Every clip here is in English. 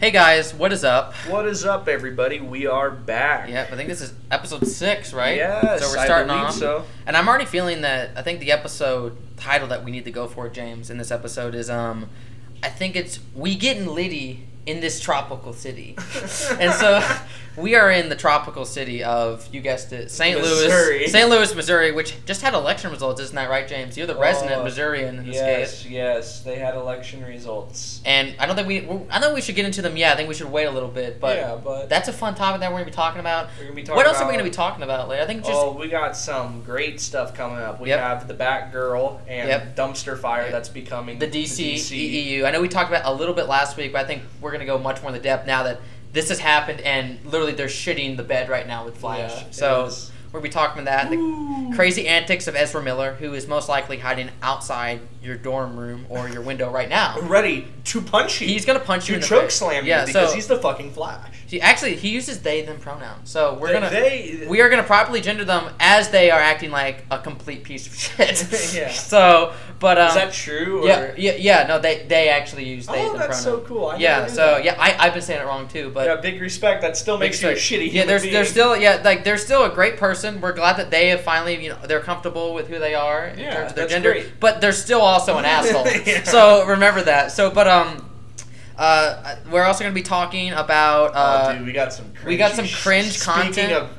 Hey guys, what is up? What is up, everybody? We are back. Yep, I think this is episode six, right? Yes, So we're I starting believe off. so. And I'm already feeling that I think the episode title that we need to go for, James, in this episode is um I think it's We Getting Litty in this tropical city. and so we are in the tropical city of you guessed it, St. Missouri. Louis. St. Louis, Missouri, which just had election results, isn't that right, James? You're the resident Oh, Missourian in this Yes, case. yes, they had election results. And I don't think we I don't think we should get into them yet. I think we should wait a little bit, but yeah, but that's a fun topic that we're gonna be talking about. we're gonna be talking. What else are we going to be talking about later? I think just oh, we got some great stuff coming up. We Yep. have the Batgirl and Yep. dumpster fire Yep. that's becoming the DC, EU. I know we talked about it a little bit last week, but I think we're going to go much more in the depth now that this has happened and literally they're shitting the bed right now with Flash. Yeah, it so is. we're going to be talking about that. The crazy antics of Ezra Miller, who is most likely hiding outside your dorm room or your window right now. ready to punch you. He's going to punch you to choke slam yeah, you because so he's the fucking Flash. he, actually he uses they them pronouns. So we're They- going to they, we are going to properly gender them as they are acting like a complete piece of shit. Yeah. So, but um, is that true? Or? Yeah, yeah, yeah. No, they they actually use they. Oh, them that's so cool. I yeah, so that. yeah, I I've been saying it wrong too, but yeah, big respect. That still makes you a shitty. yeah, there's being. there's still yeah like they're still a great person. We're glad that they have finally you know they're comfortable with who they are in Yeah, terms of their that's gender, great. but they're still also an asshole. Yeah. So remember that. So but um, uh, we're also gonna be talking about uh, oh, dude, we got some. Cringe. we got some cringe Speaking content. of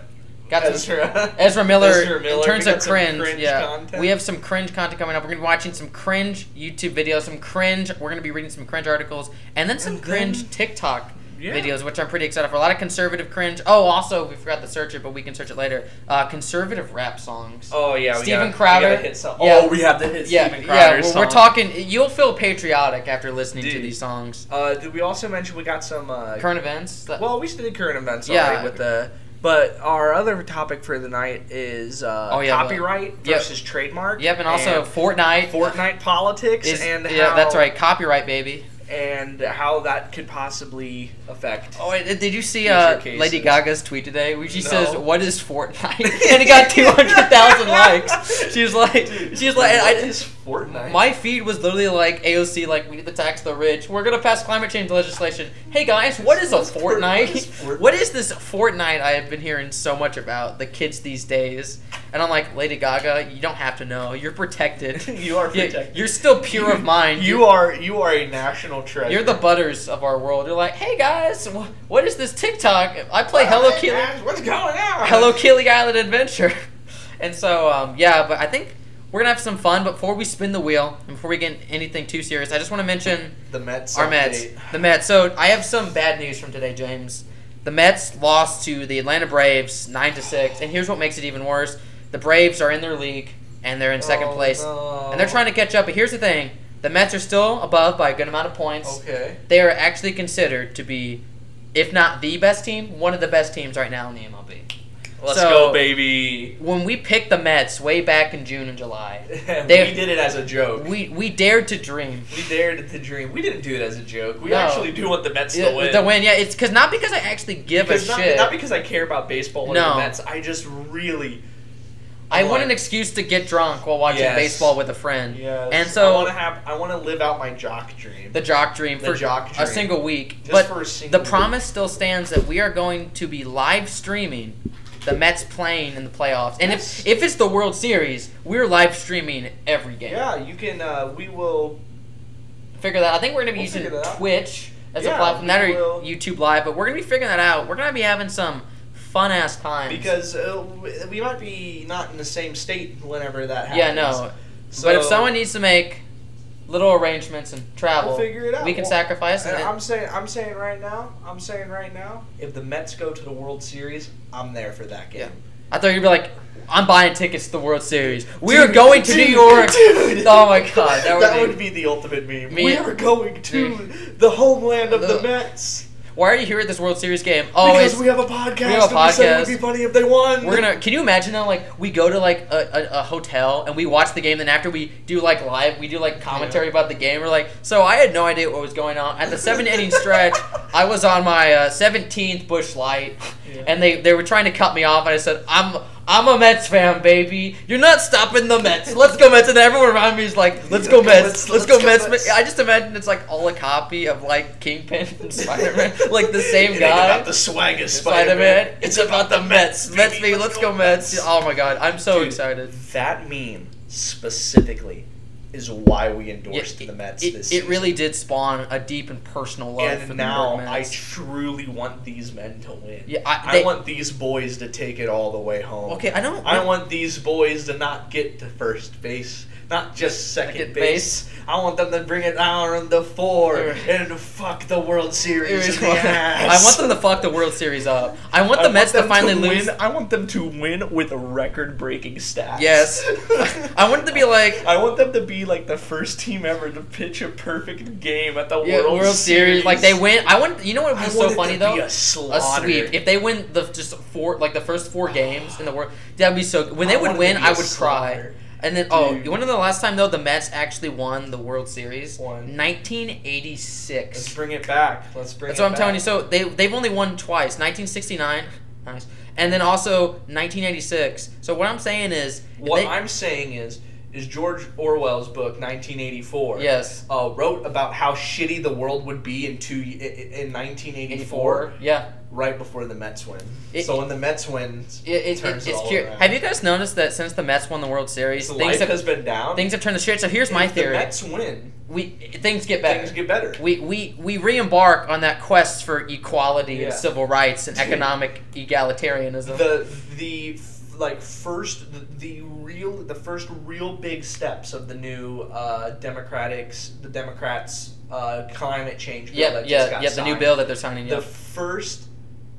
got some Ezra, Ezra Miller, Ezra Miller, in terms of cringe, cringe yeah, content. we have some cringe content coming up. We're gonna be watching some cringe YouTube videos, some cringe. We're gonna be reading some cringe articles, and then some And cringe then- TikTok Yeah. videos, which I'm pretty excited for. A lot of conservative cringe. Oh, also we forgot to search it, but we can search it later. Uh, conservative rap songs. Oh yeah, we Steven gotta, Crowder. Hit some, Yeah. Oh, we have to hit yeah, Steven yeah. Crowder's We're, talking. You'll feel patriotic after listening to these songs. Uh, did we also mention we got some? Uh, Current events. that- well, we still did current events Yeah. already with the. But our other topic for the night is uh, Oh, yeah, copyright Yep. versus trademark. yep, and also Fortnite. Fortnite politics Is, and yeah, how, that's right. Copyright, baby. And how that could possibly affect. Oh, wait, did you see uh. Lady Gaga's tweet today? Where she No. says, "What is Fortnite?" and it got two hundred thousand likes. She was like, she was like, what I, is Fortnite? my feed was literally like AOC, like we need to tax the rich. We're gonna pass climate change legislation. Hey guys, what is a Fortnite? what is Fortnite? what is this Fortnite I have been hearing so much about the kids these days? And I'm like, Lady Gaga, you don't have to know. You're protected. you are protected. you're still pure of mind. You You're- are you are a national treasure. You're the butters of our world. You're like, hey guys, wh- what is this TikTok? I play Hello Hey, Kitty, What's going on? Hello Kitty Island Adventure. And so, um, yeah, but I think we're gonna have some fun. But before we spin the wheel and before we get anything too serious, I just want to mention The Mets. our Mets. The Mets. So I have some bad news from today, James. The Mets lost to the Atlanta Braves nine to six, and here's what makes it even worse: the Braves are in their league and they're in second Oh, place, no. and they're trying to catch up. But here's the thing: the Mets are still above by a good amount of points. Okay. They are actually considered to be, if not the best team, one of the best teams right now in the MLB. Let's So- go, baby. When we picked the Mets way back in June and July, we They- did it as a joke. we we dared to dream. We dared to dream. We didn't do it as a joke. We No. actually do want the Mets Yeah, to win. The win, yeah. It's because not because I actually give Because a not, shit. not because I care about baseball or No. the Mets. I just really. I want an excuse to get drunk while watching Yes. baseball with a friend. Yes. And so I want to have. I want to live out my jock dream. the jock dream The for jock a single week. Just but for a single the promise still stands that we are going to be live streaming the Mets playing in the playoffs. And if if it's the World Series, we're live streaming every game. yeah, you can. Uh, we will. Figure that. Out. I think we're gonna be We'll using figure that out. Twitch as a platform, or will. YouTube Live, but we're gonna be figuring that out. We're gonna be having some fun ass times. Because uh, we might be not in the same state whenever that happens. yeah, no. So, but if someone needs to make little arrangements and travel, We'll figure it out. we can Well, sacrifice And. I'm saying, I'm saying right now, I'm saying right now, if the Mets go to the World Series, I'm there for that game. Yeah. I thought you'd be like, I'm buying tickets to the World Series. We Dude, are going to dude, New York. dude. Oh my god, that would, be. be the ultimate meme. Me- we are going to the homeland of The- Mets Why are you here at this World Series game? Oh, because we have a podcast. we have a and we said it would be funny if they won. we're gonna. Can you imagine though? Like we go to like a, a, a hotel and we watch the game. Then after we do like live, we do like commentary about the game. We're like, so I had no idea what was going on at the seven inning stretch. I was on my uh, seventeenth Busch Light, Yeah. and they they were trying to cut me off. And I said, I'm I'm a Mets fan, baby. You're not stopping the Mets. Let's go Mets. And everyone around me is like, let's go Mets. Let's, go, Mets. I just imagine it's like all a copy of like Kingpin and Spider Man, like the same guy. about the swag of Spider Spider-Man. Man. It's about the Mets. Mets, baby. Let's go Mets. Oh my god, I'm so excited. That meme specifically is why we endorsed Yeah, the Mets It, this it season. really did spawn a deep and personal love for And the now New York I truly want these men to win. Yeah, I- I want these boys to take it all the way home. okay, I don't. I want these boys to not get to first base, not just second Second base. I want them to bring it down to four Yeah. and fuck the World Series in the I want them to fuck the World Series up. I want I the Mets to them finally lose. Win. I want them to win with record-breaking stats. Yes. I want it to be like I want them to be like the first team ever to pitch a perfect game at the yeah, World, World, Series. Like they win. I want. You know what would I be so want it funny to though? be a a sweep. If they win the just four, like the first four games in the world, that'd be so. When they I would win, I be I a would cry. And then, oh, Dude. you want to know the last time though the Mets actually won the World Series? Won. 1986. Let's bring it back. Let's bring That's what I'm telling you. So they they've only won twice. 1969, nice, and then also 1986. So what I'm saying is, What they- I'm saying is, is George Orwell's book 1984. yes, Uh, wrote about how shitty the world would be in two in 1984, 84. Yeah. right before the Mets win. It- so when the Mets win, It, it, turns it, it's curious. around. Have you guys noticed that since the Mets won the World Series, the things life have has been down. things have turned the shit. So here's my theory: The Mets win. we things get better. Things get better. we, we we re-embark on that quest for equality Yeah. and civil rights and economic egalitarianism. the the like first the, the real the first real big steps of the new uh, Democrats the Democrats uh, climate change bill yeah, that just yeah, got yeah. The new bill that they're signing. the Yeah. first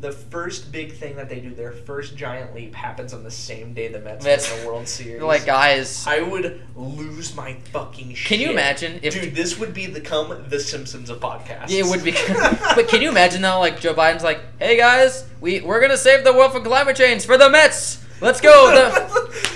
the first big thing that they do their first giant leap happens on the same day the Mets win the World Series like guys. I would lose my fucking shit Can you imagine if dude this would be become the Simpsons of podcasts Yeah, it would be. but can you imagine though? Like Joe Biden's like, "Hey guys, we we're gonna save the world from climate change for the Mets. Let's go.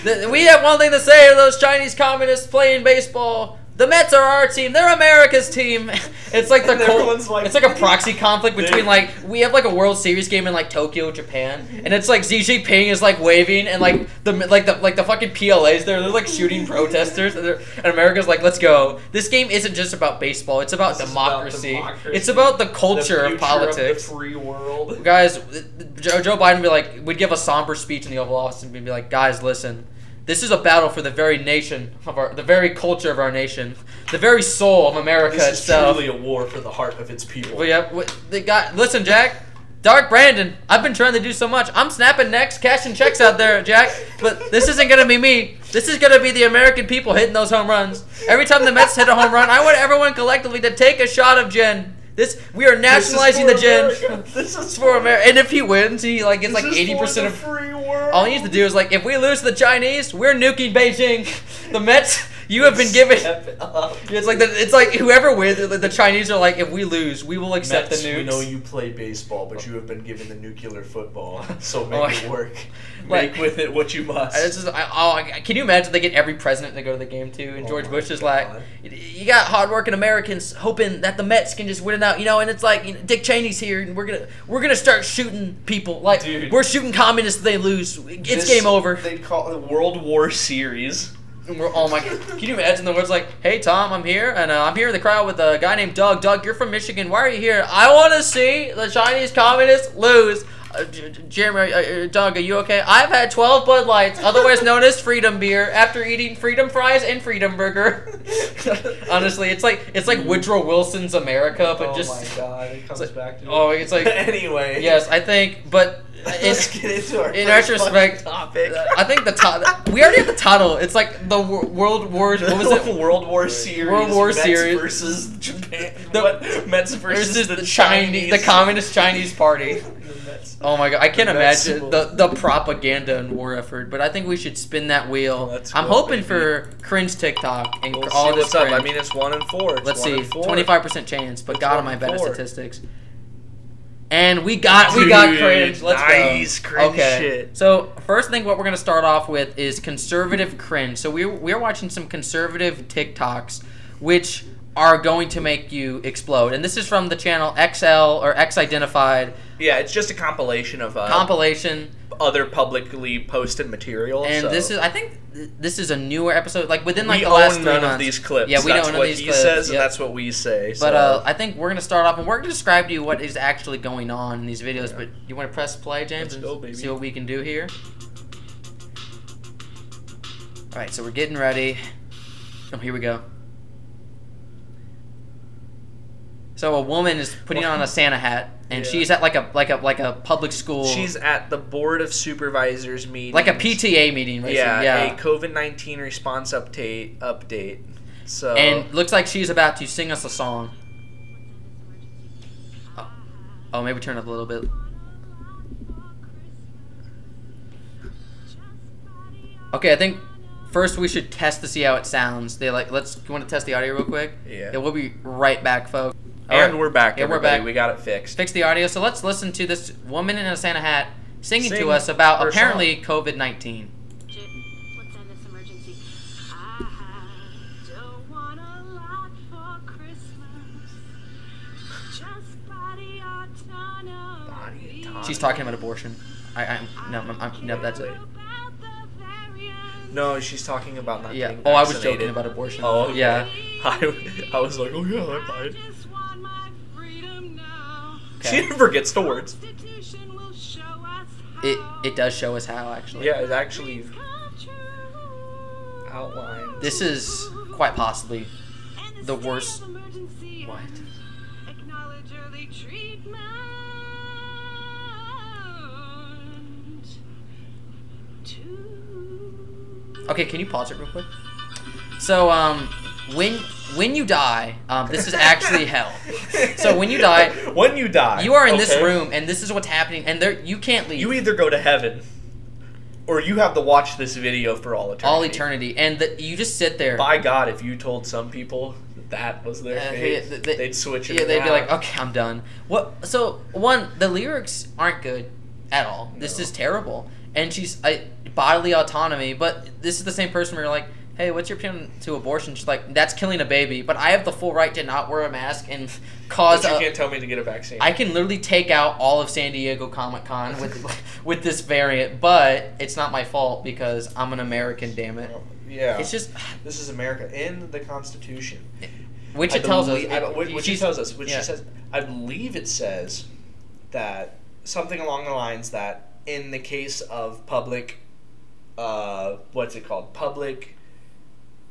The, the, we have one thing to say to those Chinese communists playing baseball. The Mets are our team. They're America's team. It's like the cold, like- it's like a proxy conflict between like we have like a World Series game in like Tokyo, Japan, and it's like Xi Jinping is like waving and like the like the like the fucking PLA's there. They're like shooting protesters, and, and America's like, let's go. This game isn't just about baseball. It's about is about democracy. democracy. It's about the The culture of future politics. the free world guys, Joe, Joe Biden would be like, we'd give a somber speech in the Oval Office and be like, guys, listen, this is a battle for the very nation of our, the very culture of our nation, the very soul of America this is itself. truly a war for the heart of its people Well, yeah, what- the guy, listen, Jack. Dark Brandon, I've been trying to do so much. I'm snapping necks, cashing checks out there, Jack. But this isn't gonna be me. This is gonna be the American people hitting those home runs. Every time the Mets hit a home run, I want everyone collectively to take a shot of gin. This we are nationalizing the gin. America. This is for America. And if he wins, he like gets This like eighty percent of. free world. All he needs to do is like, if we lose to the Chinese, we're nuking Beijing. The Mets, you have been given. Step it up. It's like the, it's like whoever wins. The, the Chinese are like, if we lose, we will accept Mets, the nukes. we know you play baseball, but you have been given the nuclear football, so make it work. like- Make with it what you must. I- It's just, I, oh, I- can you imagine they get every president to go to the game too? And Oh George my Bush is God. like, you got hardworking Americans hoping that the Mets can just win it out, you know. And it's like you know, Dick Cheney's here, and we're gonna we're gonna start shooting people. Like Dude. we're shooting communists. They lose. It's This- game over. They call it World War Series. And we're, oh my god! Can you imagine the words like, "Hey Tom, I'm here, and uh, I'm here in the crowd with a guy named Doug. Doug, you're from Michigan. Why are you here? I want to see the Chinese communists lose." Uh, Jeremy, uh, uh, Doug, are you okay? I've had 12 Bud Lights, otherwise known as Freedom Beer, after eating Freedom Fries and Freedom Burger. Honestly, it's like it's like Woodrow Wilson's America, but oh just Oh my god, it comes like- back to oh, it's like anyway. yes, I think, but Let's in, get into our in first retrospect, topic. I think the title we already have the title. It's like the wor- World War. What was it? World War Series. World War Mets Series. versus Japan. The- what? Mets versus Versus the, the Chinese, the Communist Chinese Party. Oh my god, I can't The imagine the the propaganda and war effort. But I think we should spin that wheel. Let's I'm go, hoping baby. for cringe TikTok and We'll all see this what's up. I mean, it's one in four. It's Let's one see, twenty five percent chance. But It's God, one am I bad at four. statistics? And we got we got cringe. Let's nice go. cringe okay. shit. So first thing, what we're gonna start off with is conservative cringe. So we're we're watching some conservative TikToks, which are going to make you explode. And this is from the channel XL or X Identified Yeah, it's just a compilation of uh, compilation. other publicly posted material. And so. this is, I think, th- this is a newer episode. Like within like we the last own three none months. of these clips. Yeah, we that's don't know what these he clips, says, and yep. that's what we say. But uh, I think we're gonna start off, and we're gonna describe to you what is actually going on in these videos. Yeah. But you want to press play, James, Let's and go, see what we can do here. All right, so we're getting ready. Oh, here we go. So a woman is putting on a Santa hat, and Yeah. she's at like a like a like a public school, she's at the board of supervisors meeting. like a PTA meeting, basically. Yeah, yeah. a COVID nineteen response update. Update. So and looks like she's about to sing us a song. Oh, oh maybe turn up a little bit. Okay, I think first we should test to see how it sounds. They like let's. You want to test the audio real quick? Yeah. Yeah, we'll be right back, folks. All and right, we're back. Yeah, we're everybody. back. We got it fixed. fix the audio. So let's listen to this woman in a Santa hat singing Sing to us about apparently COVID nineteen. Legit, let's end this emergency. I don't want a lot for Christmas. Just body autonomy. Body autonomy. She's talking about abortion. I, I no, I'm, I'm, no, that's it. About the variants. No, she's talking about not Yeah. getting Oh, I was joking about abortion. Oh, okay. yeah. I, I was like, oh yeah, I buy Okay. She never gets the words. Constitution will show us It it does show us how actually. Yeah, it actually it's come true. outlines. This is quite possibly the worst- emergency what? Acknowledge early treatment. To Okay, can you pause it real quick? So um, when when you die, um, this is actually hell. So when you die, when you die, you are in this room, and this is what's happening, and there you can't leave. You either go to heaven, or you have to watch this video for all eternity. all eternity, and the, you just sit there. By God, if you told some people that, that was their Uh, fate, they- they- they'd switch it. Yeah, they'd be like, okay, I'm done. What? So one, the lyrics aren't good at all. This is terrible. And she's I, bodily autonomy, but this is the same person where you're like, hey, what's your opinion to abortion? She's like, that's killing a baby, but I have the full right to not wear a mask and cause. But you a- can't tell me to get a vaccine. I can literally take out all of San Diego Comic Con with with this variant, but it's not my fault because I'm an American. Damn it! yeah, It's just this is America in the Constitution. which it tells us. believe- I, which she tells us, which yeah. she says, I believe it says that something along the lines that in the case of public, uh, what's it called? Public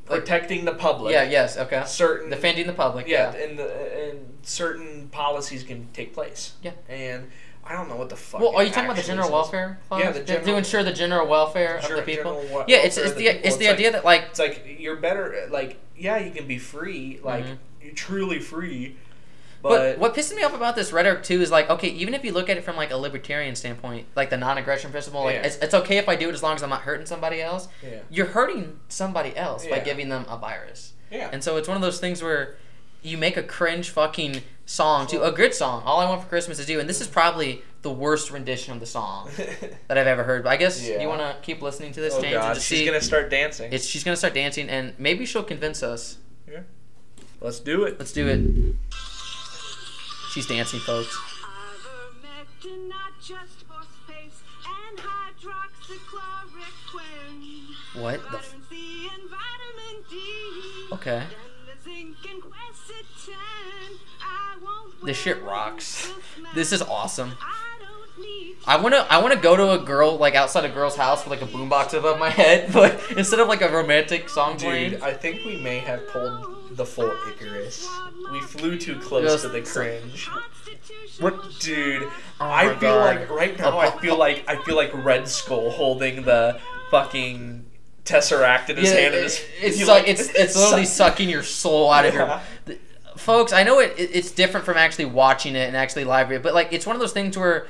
protecting the public. Yeah. Yes. Okay. Certain Defending the public. yeah, Yeah. and the and certain policies can take place. Yeah. and I don't know what the fuck. Well, are you talking about the general says. welfare? Yeah, the general- to ensure the general welfare Sure, of the people. wel- yeah, it's, it's the, the people. it's the It's idea that like It's like you're better. Like yeah, you can be free. Like Mhm. you're truly free. But, But, what pisses me off about this rhetoric too is like, okay, even if you look at it from like a libertarian standpoint, like the non-aggression principle, like Yeah. it's, it's okay if I do it as long as I'm not hurting somebody else. yeah, You're hurting somebody else by giving them a virus, yeah. and so it's one of those things where you make a cringe fucking song to a good song. All I want for Christmas is you, and this is probably the worst rendition of the song that I've ever heard. But I guess Yeah. you want to keep listening to this, oh James, god, and she's see. gonna start dancing. It's she's gonna start dancing, and maybe she'll convince us. Yeah. Let's do it. Let's do it. She's dancing, folks. Ivermectin, not just horse paste, and hydroxychloroquine. What the? F- Vitamin C and vitamin D. okay. The zinc and quercetin. I won't This shit rocks. This is awesome. I don't need I wanna I wanna go to a girl like outside a girl's house with like a boombox above my head, but instead of like a romantic song playing. Dude, I think we may have pulled the full Icarus. We flew too close Just to the cringe. What, dude? Oh I feel God. like right now. I feel like I feel like Red Skull holding the fucking tesseract in his hand. And his, it's he, su- it's it's literally suck- sucking your soul out of Yeah. your. Folks, I know it, it. It's different from actually watching it and actually live it, but like it's one of those things where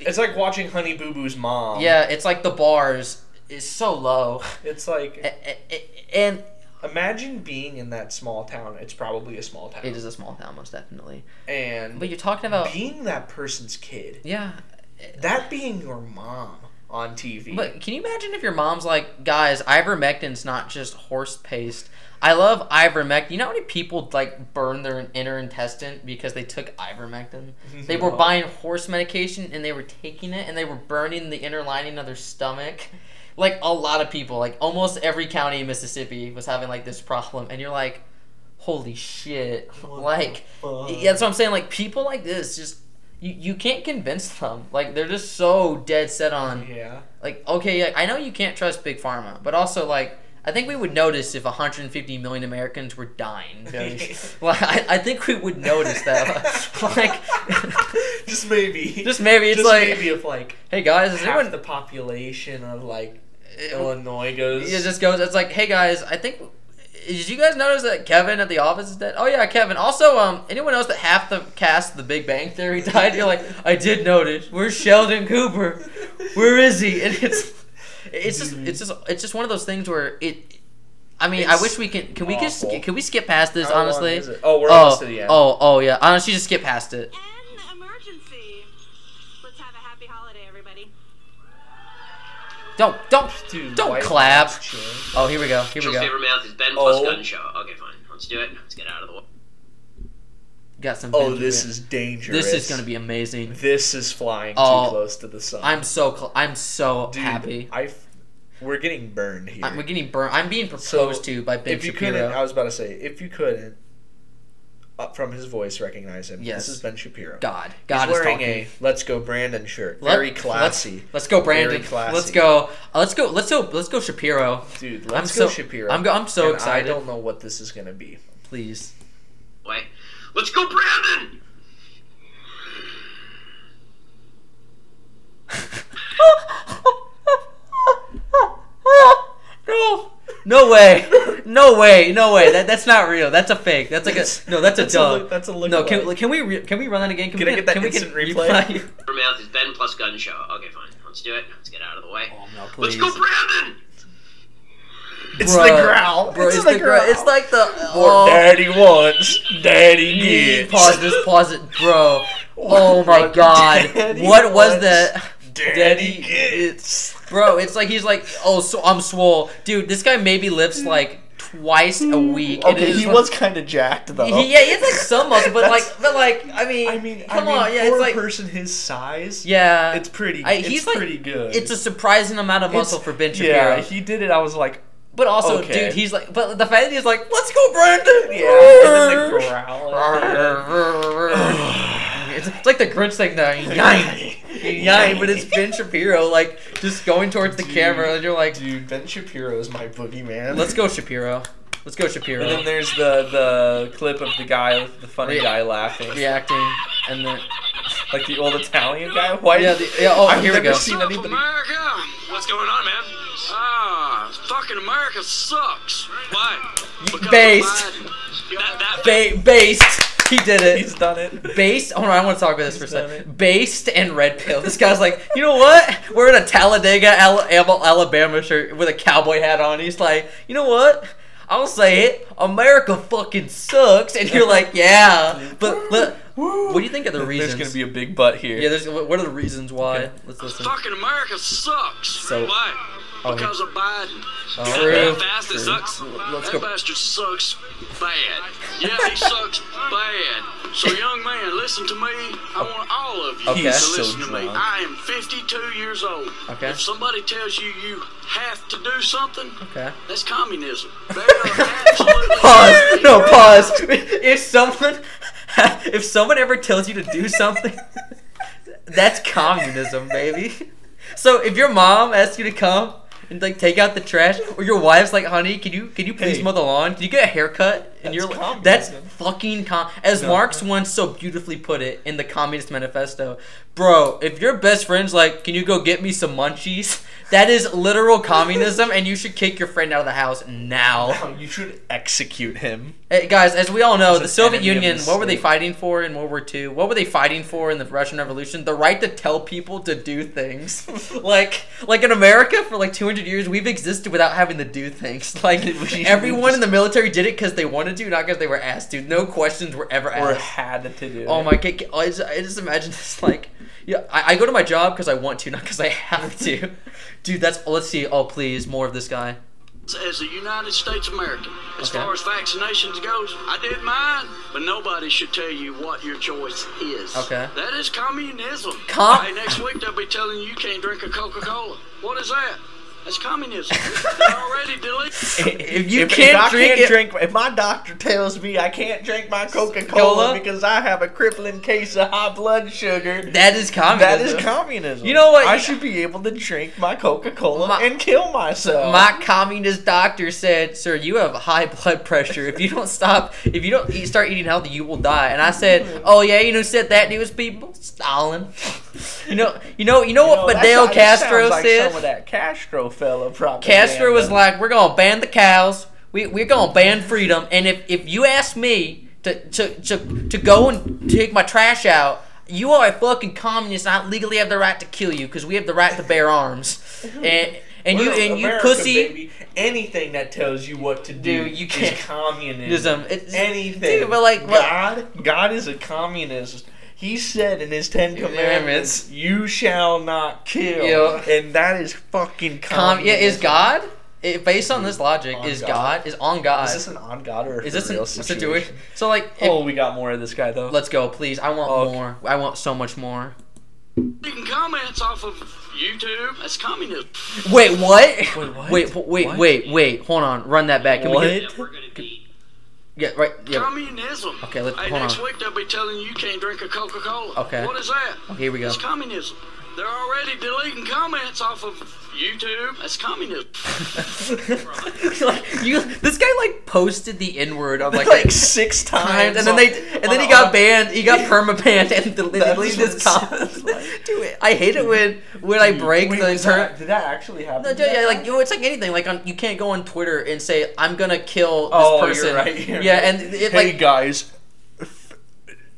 It's like watching Honey Boo Boo's mom. yeah, it's like the bars is so low, It's like A- a- a- and imagine being in that small town. It's probably a small town. it is a small town, most definitely. And But you're talking about being that person's kid. yeah, That being your mom. on TV. But can you imagine if your mom's like, guys, ivermectin's not just horse paste. I love ivermectin. You know how many people like burn their inner intestine because they took ivermectin? They were buying horse medication and they were taking it and they were burning the inner lining of their stomach. Like a lot of people, like almost every county in Mississippi was having like this problem, and you're like, holy shit! What like, yeah, that's what I'm saying. Like people like this, just you, you can't convince them. Like they're just so dead set on yeah. like okay yeah, i know you can't trust big pharma but also like i think we would notice if 150 million americans were dying like I, I think we would notice that like just maybe. just maybe it's Just like maybe if like hey guys is half anyone the population of like Illinois goes. it just goes it's like hey guys i think did you guys notice that Kevin at the office is dead? Oh yeah, Kevin. Also, um, anyone else that half the cast of The Big Bang Theory died? You're like, I did notice. Where's Sheldon Cooper? Where is he? And it's, it's just, it's just, it's just one of those things where it. I mean, I wish we can. Can we just? Can we skip past this? How honestly. Oh, we're oh, almost to the end. oh, oh yeah. Honestly, just skip past it. An emergency. Let's have a happy holiday, everybody. Don't, don't, Dude, don't clap. Oh, here we go. Here we go. favorite mouth is Ben oh. plus Oh. gun show. Okay, fine. Let's do it. Let's get out of the way. Got some. Oh, Benjamin. this is dangerous. This is gonna be amazing. This is flying Oh, too close to the sun. I'm so, cl- I'm so Dude, happy. I. We're getting burned here. I'm, we're getting burnt. I'm being proposed So, to by Ben if you Shapiro. couldn't, I was about to say, if you couldn't, from his voice, recognize him. Yes. This is Ben Shapiro. God, God He's is wearing talking. a "Let's Go Brandon" shirt. Let- Very classy, Let's, let's go, Brandon. Very classy. Let's go. Uh, let's go. Let's go. Let's go, Shapiro. dude. I'm Let's go so- Shapiro. I'm go- I'm so And excited. I don't know what this is gonna be. Please. Wait. Let's go, Brandon! no. No way. No way. No way. That that's not real. That's a fake. That's like a no. That's a That's a dog. look- that's a No. Can, lookalike. can we re- can we run that again? Can, Can I we get that can we get replay? Favorite mouth is Ben plus gun show. Okay, fine. Let's do it. Let's get out of the way. Oh no, Let's go, Brandon! It's Bro, the growl. Bro, it's, it's, the, the growl. growl. It's like the What oh, daddy wants, daddy mm, gets. Pause this. Pause it, bro. Oh my god. daddy What was wants, that? Daddy gets. Bro, it's like he's like, oh, so I'm swole, dude. This guy maybe lifts like twice a mm. week. Okay, it's he like- was kind of jacked though. He, yeah, he has like some muscle, but like, but like, I mean, I mean, come I mean, on, yeah, for it's a like, person his size, yeah, it's pretty. I- it's he's like- pretty good. it's a surprising amount of muscle It's- for Ben Shapiro. Yeah, he did it. I was like, but also, okay. dude, he's like, but the fact that he's like, let's go, Brandon. yeah, and then the growl. it's, it's like the Grinch thing, though. Yine, yine, but it's Ben Shapiro, like just going towards the Dude. camera, and you're like, Dude, Ben Shapiro is my boogeyman. let's go, Shapiro. Let's go, Shapiro. And then there's the the clip of the guy, the funny Re- guy laughing, reacting, and then like the old Italian guy. Why? yeah, the, yeah. Oh, I've here we never go. seen What's up, anybody. America? What's going on, man? Ah, fucking America sucks. Why? Because of Based. That, that, Ba- based. He did it. He's done it. Based. Oh, on, I want to talk about this for a second. it. Based and red pill. This guy's like, you know what? We're in a Talladega, Al- Al- Alabama shirt with a cowboy hat on. He's like, you know what? I'll say it. America fucking sucks. And you're like, yeah. But look, what do you think of the reasons? There's gonna be a big butt here. yeah. There's. What are the reasons why? Okay. Let's listen. fucking America sucks. So- Why? Oh, Because of Biden. Oh, that, true, that bastard true. sucks. Let's that go. bastard sucks bad. Yeah, he sucks bad. So, young man, listen to me. I want all of you Okay. to He's so listen to me. I am 52 years old. Okay. If somebody tells you you have to do something, Okay. that's communism. They are absolutely Pause. No, pause. If someone, if someone ever tells you to do something, that's communism, baby. So if your mom asks you to come and like take out the trash, or your wife's like, "Honey, can you can you please Hey. mow the lawn? Can you get a haircut?" And you're like, communism. "That's fucking com." As No. Marx once so beautifully put it in the Communist Manifesto, bro. If your best friend's like, "Can you go get me some munchies?" That is literal communism, and you should kick your friend out of the house now. You should execute him. Hey, guys, as we all know, He's the Soviet Union, the what were they fighting for in World War II? What were they fighting for in the Russian Revolution? The right to tell people to do things. like like in America for like 200 years, we've existed without having to do things. Like everyone in the military did it cuz they wanted to, not cuz they were asked to. No questions were ever Or asked. had to do. Oh my god! I just, I just imagine this like Yeah, I, I go to my job because I want to, not because I have to. Dude, that's oh, let's see. Oh, please, more of this guy. as a United States American. As Okay. far as vaccinations goes, I did mine, but nobody should tell you what your choice is. Okay. That is communism. Com- hey, next week they'll be telling you you can't drink a Coca-Cola. What is that? That's communism. Already deleted. If you if, can't if I drink can't it- drink, if my doctor tells me I can't drink my Coca Cola? Cola because I have a crippling case of high blood sugar, That is communism. that is communism. You know what? I should be able to drink my Coca Cola and kill myself. My communist doctor said, "Sir, you have high blood pressure. If you don't stop, if you don't eat, start eating healthy, you will die." And I said, mm-hmm. "Oh yeah, you know said that to his people? Stalin. You know, you know, you know You what know, that Fidel sounds- that Castro sounds like said? Some of that Castro fella propaganda. Castro was like, "We're gonna ban the cows. We we're gonna ban freedom. And if if you ask me to to to, to go and take my trash out." You are a fucking communist. and I legally have the right to kill you because we have the right to bear arms. And and you We're and you pussy. baby. Anything that tells you what to do, Dude, you can't- communism. It's- Anything. Dude, but like, what- God, God is a communist. He said in his Ten Commandments. Commandments, "You shall not kill," Yeah. and that is fucking Com- yeah, is God it, based on this logic? On is God. God. is on God? Is this an on God or Is a this real a situation? situation? So like, if- Oh, we got more of this guy though. let's go, please. I want Okay. more. I want so much more. Taking comments off of YouTube. That's communism. Wait, what? Wait, what? Wait, wait, What? wait, wait. Hold on. Run that back. Can What? we get? That we're going to be. Yeah, right. Yeah. Communism. Okay, let's- Hey, hold next on. week they'll be telling you you can't drink a Coca-Cola. Okay. What is that? Okay, here we go. It's communism. They're already deleting comments off of YouTube. That's communism. like, you, this guy like posted the N word on like, like six times, times, and then they, and then he got banned. He got perma banned and deleted That's deleted what his comments. sounds like. Dude, I hate it when when I break Wait, the term. did that actually happen? No, yeah, like you know, it's like anything. Like on, you can't go on Twitter and say I'm gonna kill this Oh, you're person. right, you're yeah, right. and it hey like guys,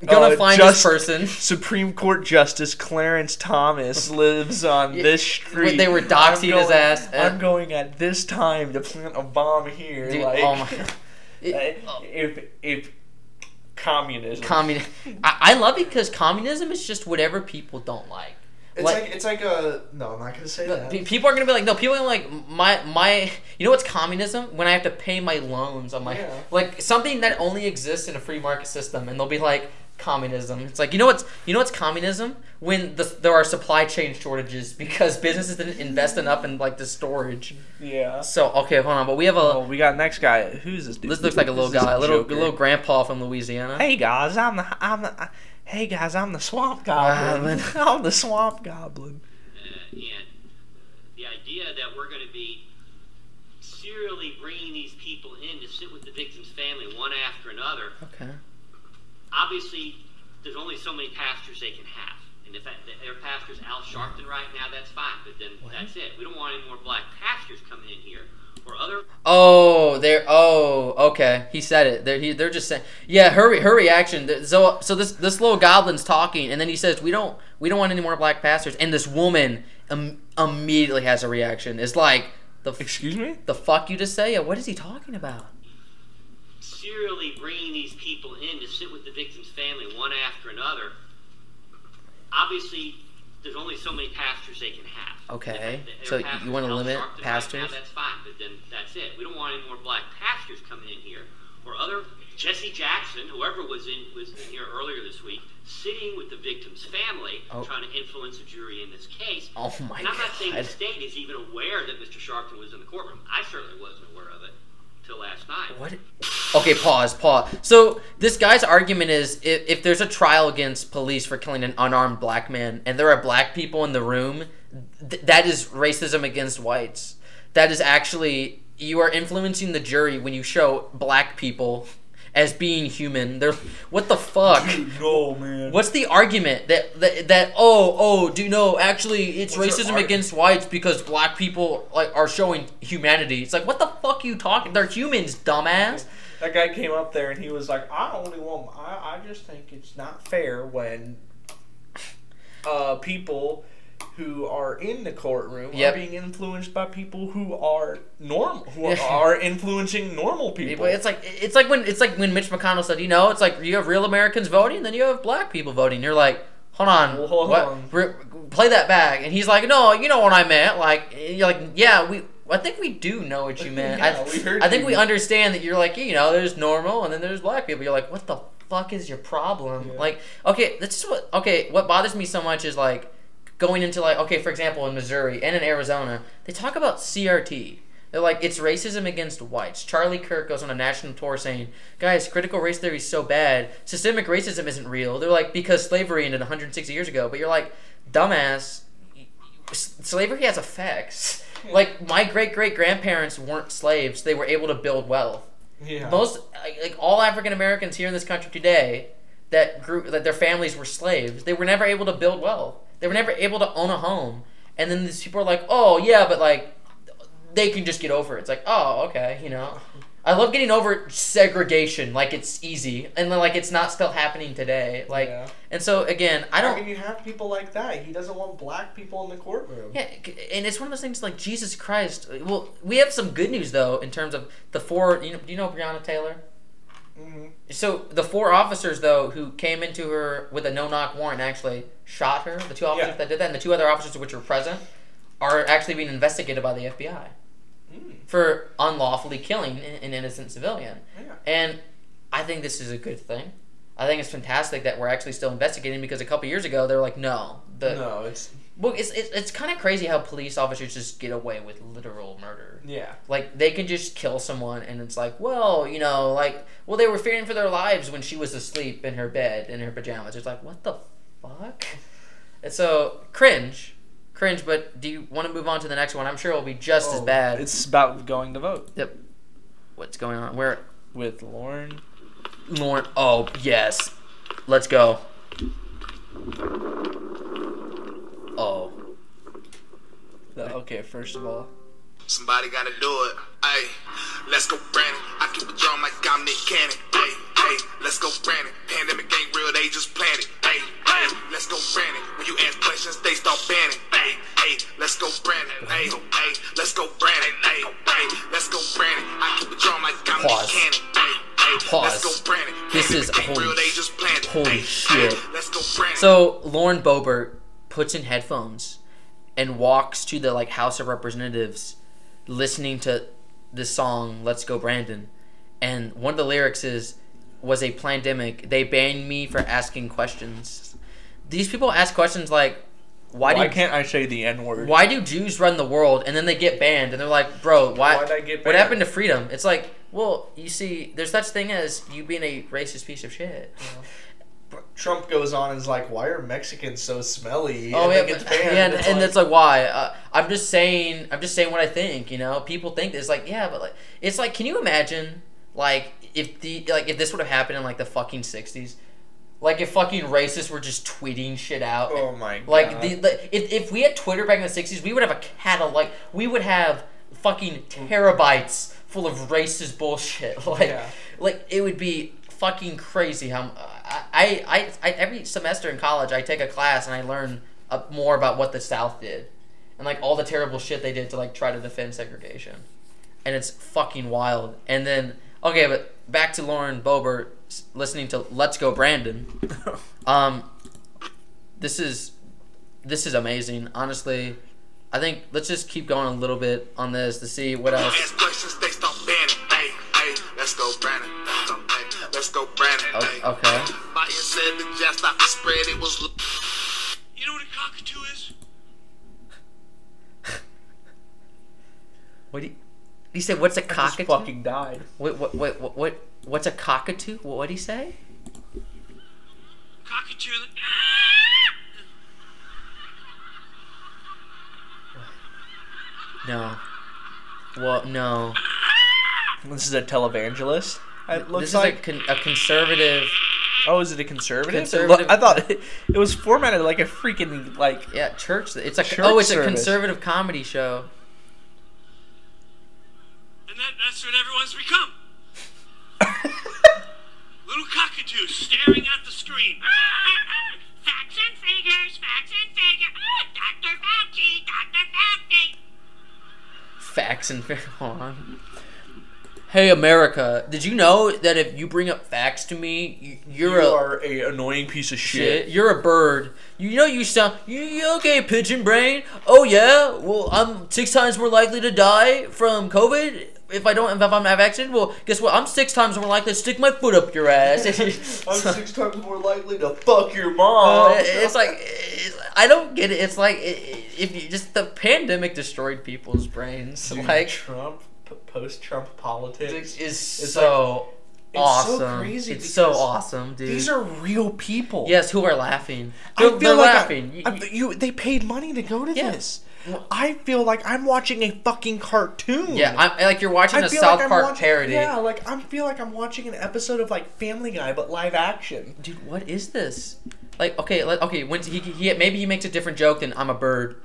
gonna uh, find just- this person. Supreme Court Justice Clarence Thomas lives on Yeah, this street. they were doxing I'm his ass, uh, I'm going at this time to plant a bomb here. Dude, like, oh my- It- uh, if if communism, communism. I, I love it because communism is just whatever people don't like. it's like, it's like a no. I'm not gonna say that. People are gonna be like, no. People are like my my. You know what's communism? When I have to pay my loans on my Yeah. like something that only exists in a free market system, and they'll be like communism. It's like you know what's you know what's communism? When the, there are supply chain shortages because businesses didn't invest enough in like the storage. yeah. So okay, hold on, but we have a. Oh, we got next guy. Who's this dude? this looks like a little This guy, a little Joker. little grandpa from Louisiana. Hey guys, I'm the I'm the. Hey guys, I'm the swamp goblin. I'm the swamp goblin. Uh, and the idea that we're going to be serially bringing these people in to sit with the victim's family one after another, Okay. Obviously, there's only so many pastors they can have. And if that, their pastor's Al Sharpton right now, that's fine. But then that's it. We don't want any more black pastors coming in here or other Oh, they're oh, okay. He said it. They're he, they're just saying, yeah. Her her reaction. So so this this little goblin's talking, and then he says, "We don't we don't want any more black pastors." And this woman Im- immediately has a reaction. It's like the f- Excuse me. the fuck you just say. What is he talking about? Serially bringing these people in to sit with the victim's family one after another, obviously there's only so many pastors they can have. Okay, If so pastor's you wanna Al limit Sharpton right now, pastors? that's fine, but then that's it. We don't want any more black pastors coming in here or other Jesse Jackson, whoever was in was in here earlier this week, sitting with the victim's family, Oh. trying to influence the jury in this case. Oh my and I'm not saying the state is even aware that Mr. Sharpton was in the courtroom. I certainly wasn't aware of it till last night. What? Okay, pause, pause. So this guy's argument is if, if there's a trial against police for killing an unarmed black man, and there are black people in the room, th- that is racism against whites. That is actually you are influencing the jury when you show black people as being human. They're what the fuck? No man. What's the argument that that, that oh oh do you know actually it's What's racism against whites because black people like are showing humanity. It's like what the fuck you talking? They're humans, dumbass. That guy came up there and he was like, "I only want. I, I just think it's not fair when uh, people who are in the courtroom Yep. are being influenced by people who are normal, who are influencing normal people." It's like it's like when it's like when Mitch McConnell said, you know, it's like you have real Americans voting, then you have black people voting. You're like, hold on, Well, hold what? on. Re- play that back." And he's like, "No, you know what I meant." Like, you're like, "Yeah, we." I think we do know what you meant. Yeah, I, we heard I think you. we understand that you're like, you know, there's normal and then there's black people. You're like, what the fuck is your problem? Yeah. Like, okay, that's just what. Okay, what bothers me so much is like going into like, okay, for example, in Missouri and in Arizona, they talk about CRT. They're like, it's racism against whites. Charlie Kirk goes on a national tour saying, guys, critical race theory is so bad. Systemic racism isn't real. They're like, because slavery ended 160 years ago. But you're like, dumbass, slavery has effects. Like, my great great grandparents weren't slaves, they were able to build wealth. Yeah. Most, like, like all African Americans here in this country today that grew, that their families were slaves, they were never able to build wealth. They were never able to own a home. And then these people are like, oh, yeah, but like, they can just get over it. It's like, oh, okay, you know. I love getting over segregation, like it's easy, and like it's not still happening today. Like, Yeah. and so again, I don't. can you have people like that? He doesn't want black people in the courtroom. Yeah, and it's one of those things like Jesus Christ. Well, we have some good news though in terms of the four. You know, do you know Breonna Taylor? hmm So the four officers though who came into her with a no-knock warrant actually shot her. The two officers Yeah. that did that, and the two other officers which were present, are actually being investigated by the FBI Mm. for unlawfully killing an an innocent civilian. Yeah. And I think this is a good thing. I think it's fantastic that we're actually still investigating because a couple years ago they were like, no, the no, it's well, it's it's, it's kind of crazy how police officers just get away with literal murder. yeah. Like they can just kill someone, and it's like, well, you know, like, well, they were fearing for their lives when she was asleep in her bed in her pajamas. It's like, what the fuck? And so cringe, cringe. But do you want to move on to the next one? I'm sure it'll be just as Oh, bad. It's about going to vote Yep. What's going on? Where with Lauren. Lauren? Oh yes, let's go. Oh. The, okay, first of all, Somebody gotta do it. Hey, let's go, Brandon. I keep a drum like I'm Nick Cannon. Hey, hey, let's go, Brandon. Pandemic ain't real, they just planted. Hey, hey, let's go, Brandon. When you ask questions, they start banning. Hey, hey, let's go, Brandon. Hey, hey, let's go, Brandon. Hey, hey, let's go, Brandon. I keep a drum like I'm Pause. Nick Cannon. Hey, hey, let's Pause. go, Brandon. This is- Pandemic holy real, they just planted. holy Hey, shit. Hey, let's go, Brandon. So Lauren Boebert puts in headphones and walks to the like House of Representatives, listening to this song "Let's Go Brandon," and one of the lyrics is, "Was a pandemic. They banned me for asking questions." These people ask questions like, "Why, why do can't I say the N word? why do Jews run the world?" And then they get banned, and they're like, "Bro, why? Why'd I get What happened to freedom?" It's like, well, you see, there's such thing as you being a racist piece of shit. Trump goes on and is like, "Why are Mexicans so smelly?" Oh and yeah, then gets but- banned. yeah, and, It's and like- it's like why? Uh, I'm just saying. I'm just saying what I think. You know, people think it's like yeah, but like it's like, can you imagine like if the like if this would have happened in like the fucking '60s, like if fucking racists were just tweeting shit out. oh my god. Like the, the if, if we had Twitter back in the '60s, we would have a catalog. Like we would have fucking terabytes full of racist bullshit. Like Yeah. like it would be fucking crazy how I, I, I, I every semester in college I take a class and I learn more about what the South did and like all the terrible shit they did to like try to defend segregation and it's fucking wild and then okay but back to Lauren Boebert listening to Let's Go Brandon um this is this is amazing honestly I think let's just keep going a little bit on this to see what else Ask questions, they start banning. Hey, hey, let's go, Brandon. Hey, let's go, Brandon. O- Hey, okay. Fire said the jet stopped the spread. It was. You know what a cockatoo is? what do you, he said what's a Just cockatoo fucking died. What what what what, what what's a cockatoo? What would he say? Cockatoo. Ah! No. Well, no. Ah! This is a televangelist. It looks this like. is a, con- a conservative. Oh, is it a conservative? Conservative- look- I thought it, it was formatted like a freaking like. Yeah, church. It's a Church oh, it's a conservative comedy show. And that, that's what everyone's become. Little cockatoos staring at the screen. Ah, facts and figures, facts and figures. Ah, Dr. Fauci, Dr. Fauci. Facts and hold on. Hey America, did you know that if you bring up facts to me, you- you're you a are a annoying piece of shit. shit. You're a bird. You know you sound. You, you okay, pigeon brain? Oh yeah. Well, I'm six times more likely to die from COVID if I don't. If I'm not vaccinated. Well, guess what? I'm six times more likely to stick my foot up your ass. I'm six times more likely to fuck your mom. Uh, it's like it's, I don't get it. It's like if you just the pandemic destroyed people's brains. Dude, like Trump, post Trump politics. is It's so it's so awesome. crazy It's so awesome, dude. These are real people. yes, who are laughing? They're, feel they're like laughing. You- I- you- they paid money to go to Yeah. this. I feel like I'm watching a fucking cartoon. yeah, I'm like you're watching I a South like Park watching, parody. Yeah, like I feel like I'm watching an episode of like Family Guy but live action. Dude, what is this? Like, okay, let, okay. When he, he maybe he makes a different joke than I'm a bird.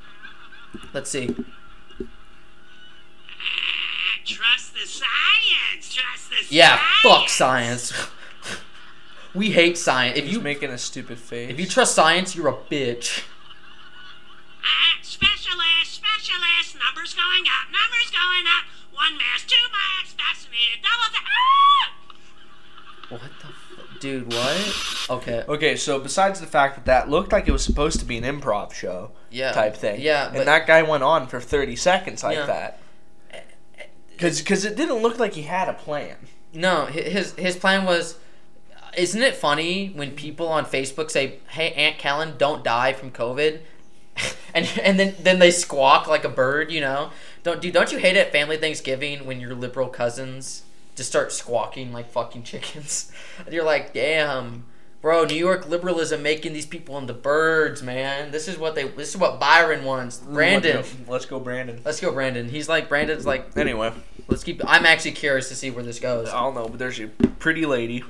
Let's see. Trust the science. Trust the Yeah, science. fuck science. we hate science. If He's you making a stupid face. if you trust science, you're a bitch. Ah, specialist, specialist. Numbers going up. Numbers going up. One mask, two masks, vaccinated, double. Va- ah! What the, f- dude? What? Okay. Okay, so besides the fact that that looked like it was supposed to be an improv show Yeah. type thing, Yeah, but and that guy went on for 30 seconds like Yeah. that, because because it didn't look like he had a plan. no, his his plan was. Isn't it funny when people on Facebook say, "Hey, Aunt Kellen, don't die from COVID," and and then then they squawk like a bird, you know? Don't do don't you hate it family Thanksgiving when your liberal cousins just start squawking like fucking chickens? You're like, damn, bro, New York liberalism making these people into birds, man. This is what they. This is what Byron wants. Mm, Brandon, Let's go, let's go Brandon. let's go, Brandon. He's like Brandon's like. Anyway, Let's keep. I'm actually curious to see where this goes. I don't know, but there's a pretty lady,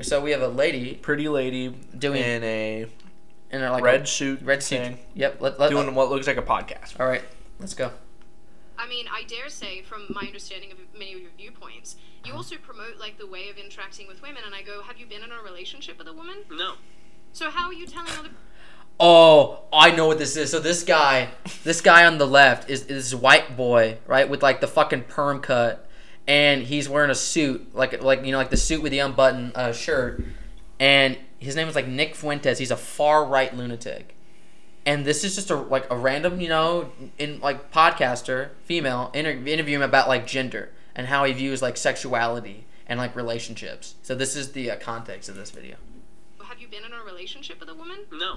So we have a lady pretty lady Doing- in a in a like red a, suit, red suit. thing, Yep. Let, let, doing what looks like a podcast. all right. Let's go. I mean, I dare say, from my understanding of many of your viewpoints, you also promote like the way of interacting with women. And I go, have you been in a relationship with a woman? No. So how are you telling other? Oh, I know what this is. So this guy, this guy on the left is is this white boy, right, with like the fucking perm cut, and he's wearing a suit, like like you know, like the suit with the unbuttoned uh, shirt, and his name is like Nick Fuentes. He's a far right lunatic, and this is just a like a random, you know, in like podcaster, female, inter- interview him about like gender and how he views like sexuality and like relationships. So this is the uh, context of this video. Have you been in a relationship with a woman? No.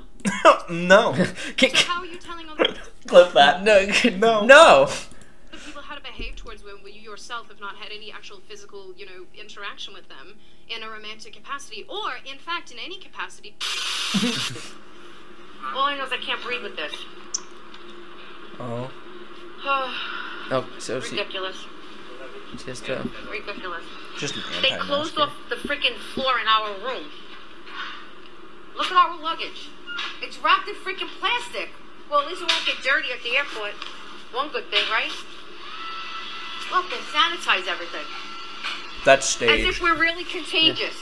no, Can- So how are you telling other clip that. no, No. no. other people how to behave towards women when you yourself have not had any actual physical, you know, interaction with them in a romantic capacity, or in fact in any capacity? All I know is I can't breathe with this. Oh, Oh, so she Ridiculous. Just uh, Ridiculous. just an They closed off the freaking floor in our room. Look at our luggage. It's wrapped in freaking plastic. Well, at least it won't get dirty at the airport. One good thing, right? Look, they sanitize everything. That's As if we're really contagious.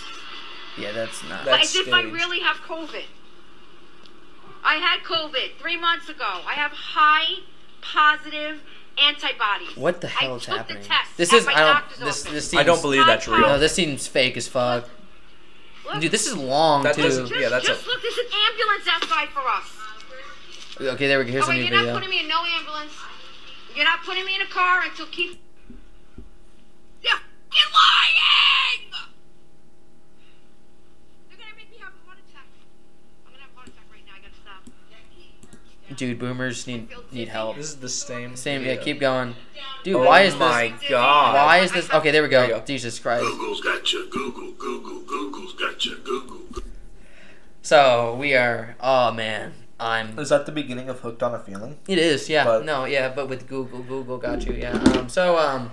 yeah, that's not. That's as if I really have COVID. I had COVID three months ago. I have high positive antibodies. What the hell I is took happening? The test This at is my I don't. This this seems. I don't believe that's real. No, this seems fake as fuck. Look, Dude, this is long That too. just, yeah, that's just a- look. There's an ambulance outside for us. Okay, there we go. Here's oh, a wait, new you're not putting me in no ambulance. You're not putting me in a car until keep. Yeah, you're lying. They're gonna make me have a heart attack. I'm gonna have a heart attack right now. I gotta stop. Dude, boomers need need help. This is the same. Same. Yeah, video. keep going. Dude, Oh why is my this? god. Why is this? Okay, there we There you go. go. Jesus Christ. Google's got you. Google, Google, Google's got you. Google. So we are. Oh man, I'm. Is that the beginning of Hooked on a Feeling? It is, yeah. But- no, yeah, but with Google, Google got you, yeah. Um, so um,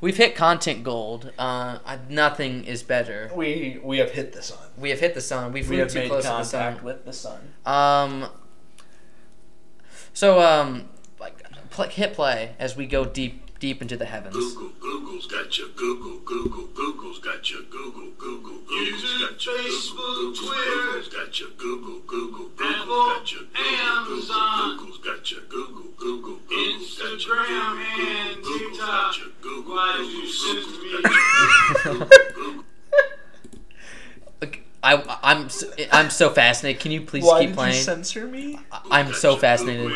we've hit content gold. Uh, I, nothing is better. We we have hit the sun. We have hit the sun. We've We moved have too made close to the sun. contact with the sun. Um. So um, like pl- hit play as we go deep deep into the heavens. Google, Google's got you. Google, Google, Google's got you. Google, Google, Google's got you. Facebook, Twitter, Google's got you. Google, Google, Google's got you. Amazon, Google's got you. Google, Google, Google's got you. Instagram and TikTok. Google, Google's got you. so, I'm so fascinated. Can you please Why keep did playing? you censor me? I'm so fascinated.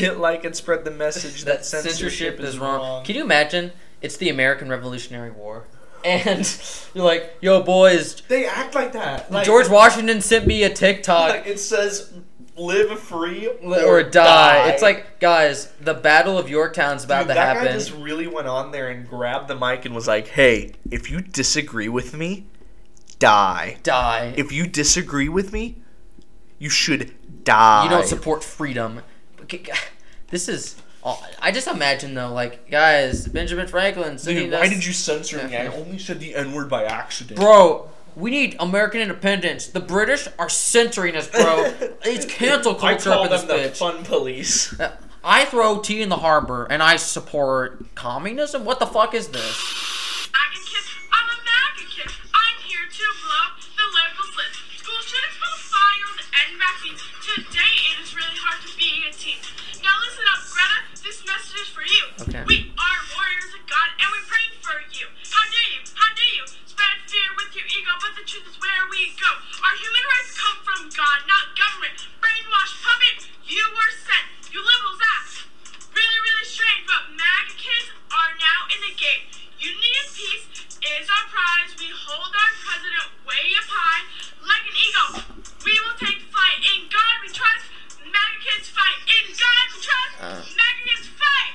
Hit like and spread the message that, that censorship, is wrong. Can you imagine? It's the American Revolutionary War, and you're like, "Yo, boys, They act like that. Like, George Washington sent me a TikTok." Like, it says, "Live free or, or die. It's like, guys, the Battle of Yorktown's about Dude, to that happen. guy just really went on there and grabbed the mic and was like, "Hey, if you disagree with me, die. Die. If you disagree with me, you should die." you don't support freedom. But g- g- This is. oh, I just imagine though, like guys, Benjamin Franklin. Dude, why us- did you censor me? I only said the N word by accident. bro? We need American independence. The British are censoring us, bro. it's cancel culture I call up in this them the bitch. fun police. Uh, I throw tea in the harbor and I support communism. What the fuck is this? Our human rights come from God, not government. Brainwashed puppet, you were sent. You liberals act really, really strange, but MAGA kids are now in the game. Unity and peace is our prize. We hold our president way up high like an eagle. We will take flight. In God we trust. MAGA kids fight. In God we trust. MAGA kids fight.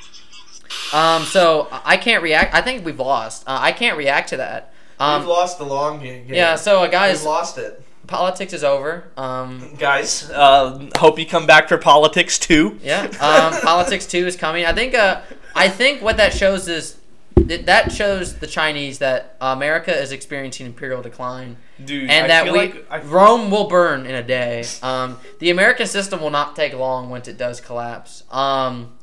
Um, so I can't react. I think we've lost. Uh, I can't react to that. Um, We've lost the long game. yeah. So uh, We've lost it. Politics is over. Um, Guys, uh, hope you come back for politics too. yeah. Um, politics two is coming. I think. Uh, I think what that shows is that that shows the Chinese that America is experiencing imperial decline. Dude, and I that we like I- Rome will burn in a day. Um, the American system will not take long once it does collapse. Um,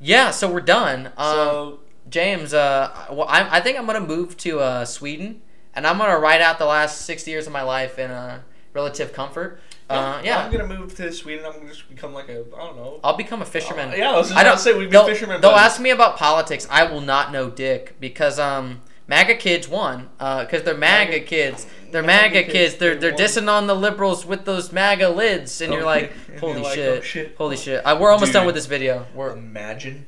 yeah, so we're done. Um, So James, uh, well, I, I think I'm gonna move to uh, Sweden, and I'm gonna write out the last six years of my life in uh, relative comfort. Uh, yeah, I'm gonna move to Sweden. I'm gonna just become like a I don't know. I'll become a fisherman. Uh, yeah, I was just I don't say we'd be fishermen They'll buddies. ask me about politics. I will not know dick because um MAGA kids won because they're MAGA, MAGA- kids. They're MAGA MAGA, kids, kids. They're they they're won. dissing on the liberals with those MAGA lids, and you're like, holy you're like, shit. oh, shit. holy shit. I, we're almost done with this video. We're Imagine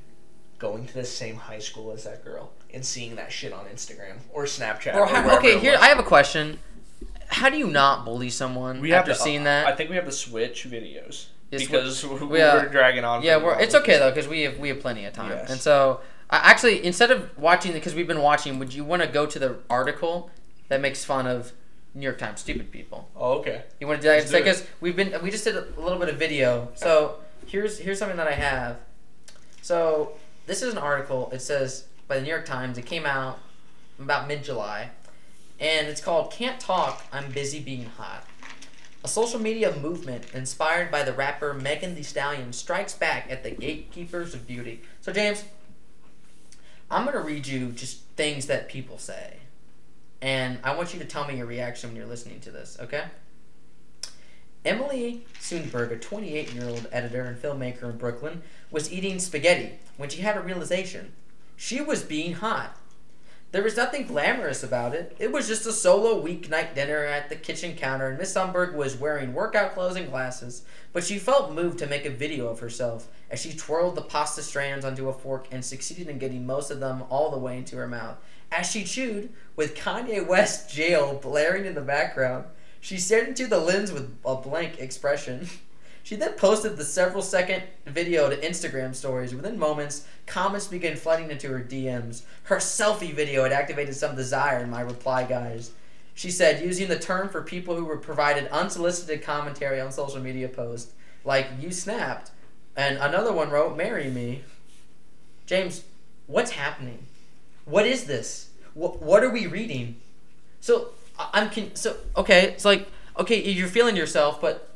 going to the same high school as that girl and seeing that shit on Instagram or Snapchat. Or or how- okay, here. I have a question. How do you not bully someone We have after to- seeing I that? I think we have to switch videos It's because what- we're, yeah. we're dragging on. yeah, we're, it's okay though because we have we have plenty of time. Yes. And so, I actually, instead of watching because we've been watching, would you want to go to the article that makes fun of New York Times stupid people? Oh, okay. You want to do that Let's do it. because we've been we just did a little bit of video. So here's here's something that I have. So this is an article. It says by the New York Times. It came out about mid July, and it's called "Can't Talk. I'm Busy Being Hot." A social media movement inspired by the rapper Megan Thee Stallion strikes back at the gatekeepers of beauty. So James, I'm gonna read you just things that people say, and I want you to tell me your reaction when you're listening to this. Okay? Emily Sundberg, a 28 year old editor and filmmaker in Brooklyn, was eating spaghetti when she had a realization. She was being hot. There was nothing glamorous about it. It was just a solo weeknight dinner at the kitchen counter, and Miss Sundberg was wearing workout clothes and glasses. But she felt moved to make a video of herself as she twirled the pasta strands onto a fork and succeeded in getting most of them all the way into her mouth. As she chewed, with Kanye West jail blaring in the background, she stared into the lens with a blank expression. She then posted the several second video to Instagram stories. Within moments, comments began flooding into her DMs. Her selfie video had activated some desire in my reply guys. She said, using the term for people who were provided unsolicited commentary on social media posts, like you snapped, and another one wrote, "Marry me." James, what's happening? What is this? What what are we reading? So I'm con- so okay. It's like okay, you're feeling yourself, but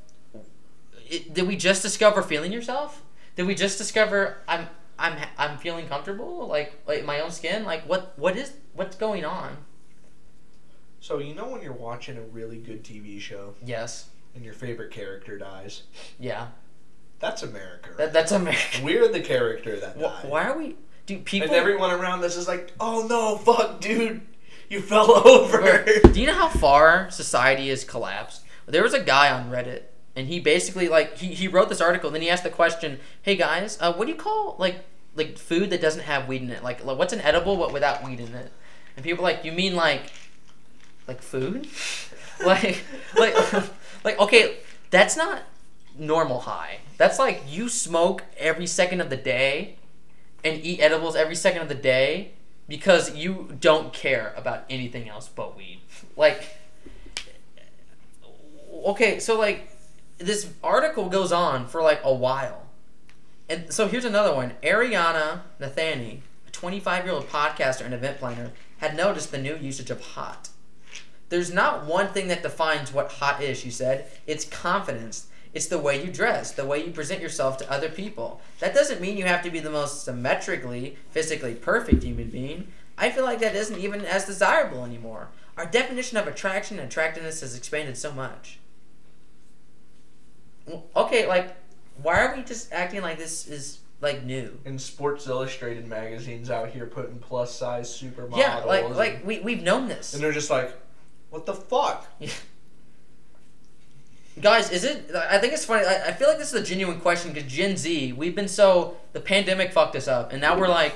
it, did we just discover feeling yourself? Did we just discover I'm I'm I'm feeling comfortable like like in my own skin like what what is what's going on So you know when you're watching a really good TV show yes and your favorite character dies? yeah That's America. Right? that, that's America. We're the character that died. why are we do people And everyone around us is like, "Oh no, fuck, dude, you fell over." do you know how far society has collapsed there was a guy on Reddit and he basically like he, he wrote this article then he asked the question hey guys uh, what do you call like like food that doesn't have weed in it? Like, like what's an edible but without weed in it? And people like you mean like like food? Like like like okay that's not normal high. That's like you smoke every second of the day and eat edibles every second of the day because you don't care about anything else but weed. Like okay so like this article goes on for like a while. And so here's another one. Ariana nathani a 25 year old podcaster and event planner had noticed the new usage of hot. There's not one thing that defines what hot is she said. It's confidence. It's the way you dress the way you present yourself to other people. That doesn't mean you have to be the most symmetrically physically perfect human being. I feel like that isn't even as desirable anymore. Our definition of attraction and attractiveness has expanded so much okay like why are we just acting like this is like new and Sports Illustrated magazines out here putting plus size supermodels. yeah like and, like we, we've known this and they're just like, "What the fuck?" Guys, is it? I think it's funny. I, I feel like this is a genuine question because Gen Z, we've been so the pandemic fucked us up, and now we're like,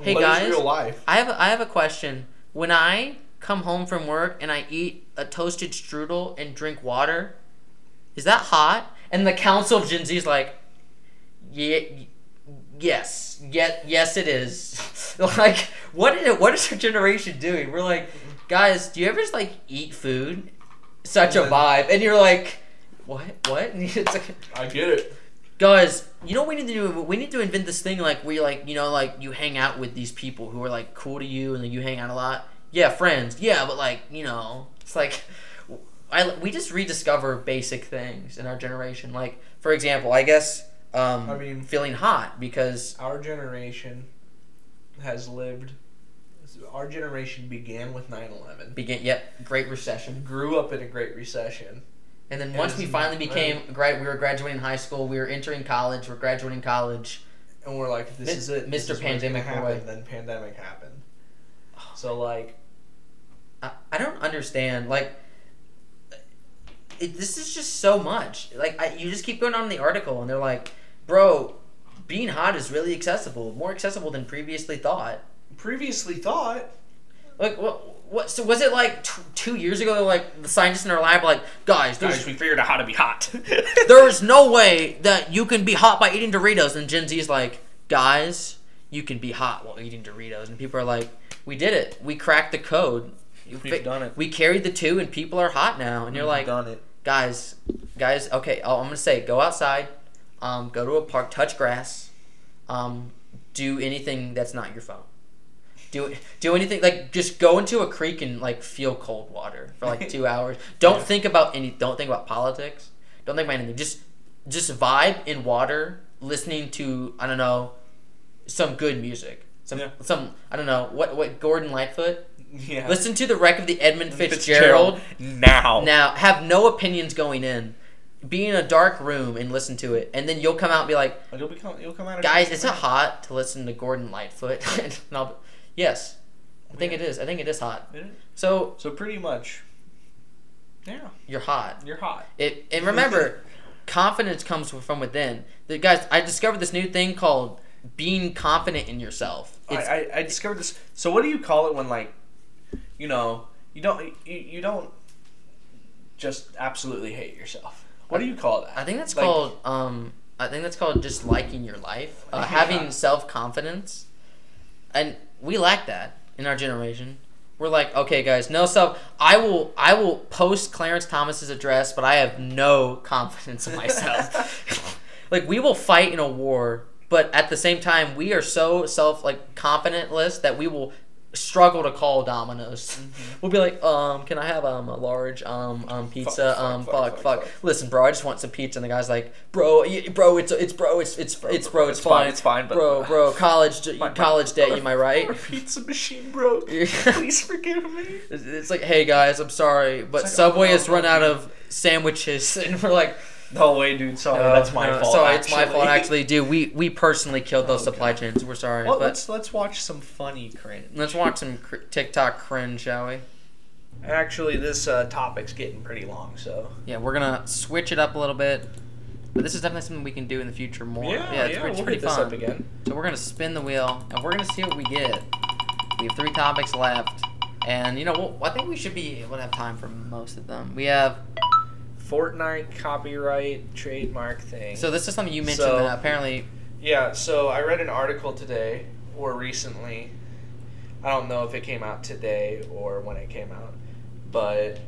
hey What guys, real life? I have a, I have a question. When I come home from work and I eat a toasted strudel and drink water, is that hot? And the council of Gen Z is like, yeah, yes, yet yes it is. like, what is what is our generation doing? We're like, guys, do you ever just like eat food? Such a vibe, and you're like, what? What? It's like, I get it. guys, you know what we need to do? We need to invent this thing like we like you know like you hang out with these people who are like cool to you and then you hang out a lot. Yeah, friends. Yeah, but like you know, it's like I we just rediscover basic things in our generation. Like for example, I guess um, I mean- feeling hot because Our generation has lived. Our generation began with 9/11. began yep Great Recession, Grew up in a Great Recession. and then once we finally became grad, we were graduating high school. We were entering college. We're graduating college. and we're like, this Mi- is it, this Mr. is Pandemic happen. boy. Then pandemic happened. So like, I, I don't understand. Like, it, this is just so much. Like, I, you just keep going on the article, and they're like, bro, being hot is really accessible, more accessible than previously thought. previously thought. Like, what? What? So was it like t- two years ago? Like the scientists in our lab, like, guys, there's we figured out how to be hot. there is no way that you can be hot by eating Doritos. And Gen Z is like, guys, you can be hot while eating Doritos. And people are like, we did it. We cracked the code. We've done it. We carried the two, and people are hot now. And you're like, done it. Guys, guys, okay, oh, I'm gonna say, go outside, um, go to a park, touch grass, um, do anything that's not your phone. Do do anything like just go into a creek and like feel cold water for like two hours. Don't think about any. Don't think about politics. Don't think about anything. Just just vibe in water, listening to I don't know, some good music. Some Yeah. some I don't know what what Gordon Lightfoot. Yeah. Listen to the wreck of the Edmund Fitzgerald. now. Now, have no opinions going in. Be in a dark room and listen to it, and then you'll come out and be like, oh, You'll become. You'll come out. "Guys, it's not hot to listen to Gordon Lightfoot." and I'll yes, I think it is. I think it is hot. It is. So So pretty much. Yeah, you're hot. you're hot. It and remember, confidence comes from within. The guys, I discovered this new thing called being confident in yourself. I, I, I discovered this. So what do you call it when like, you know, you don't you, you don't just absolutely hate yourself. What do you call that? I think that's Like, called um I think that's called just liking your life, uh, Yeah. having self confidence, and we lack that in our generation. We're like, okay, guys, no self. I will I will post Clarence Thomas's address, but I have no confidence in myself. like we will fight in a war, but at the same time, we are so self like confidentless that we will struggle to call Domino's. We'll be like, um, can I have um a large um um pizza? fuck, um, fuck, fuck, fuck, fuck, fuck. Listen, bro, I just want some pizza. And the guy's like, bro, y- bro, it's it's bro, it's it's it's bro, it's, it's fine, fine, it's fine, but- bro, bro, college My- my- college debt, you am I right? Our pizza machine broke. Please forgive me. It's it's like, hey guys, I'm sorry, but like, Subway oh, has run okay. out of sandwiches, and we're like, No way, dude. Sorry, no, that's my no, fault. Sorry, it's my actually. fault. Actually, dude, we we personally killed those Oh, supply chains. We're sorry, Well, but let's let's watch some funny cringe. let's watch some cr- TikTok cringe, shall we? Actually, this uh, topic's getting pretty long, so Yeah, we're gonna switch it up a little bit, but this is definitely something we can do in the future more. yeah, it's, yeah, it's we'll pretty hit this fun. up again. So we're gonna spin the wheel, and we're gonna see what we get. We have three topics left, and you know, we'll, I think we should be able to have time for most of them. We have Fortnite copyright trademark thing. so this is something you mentioned So- that apparently Yeah, so I read an article today or recently. I don't know if it came out today or when it came out, but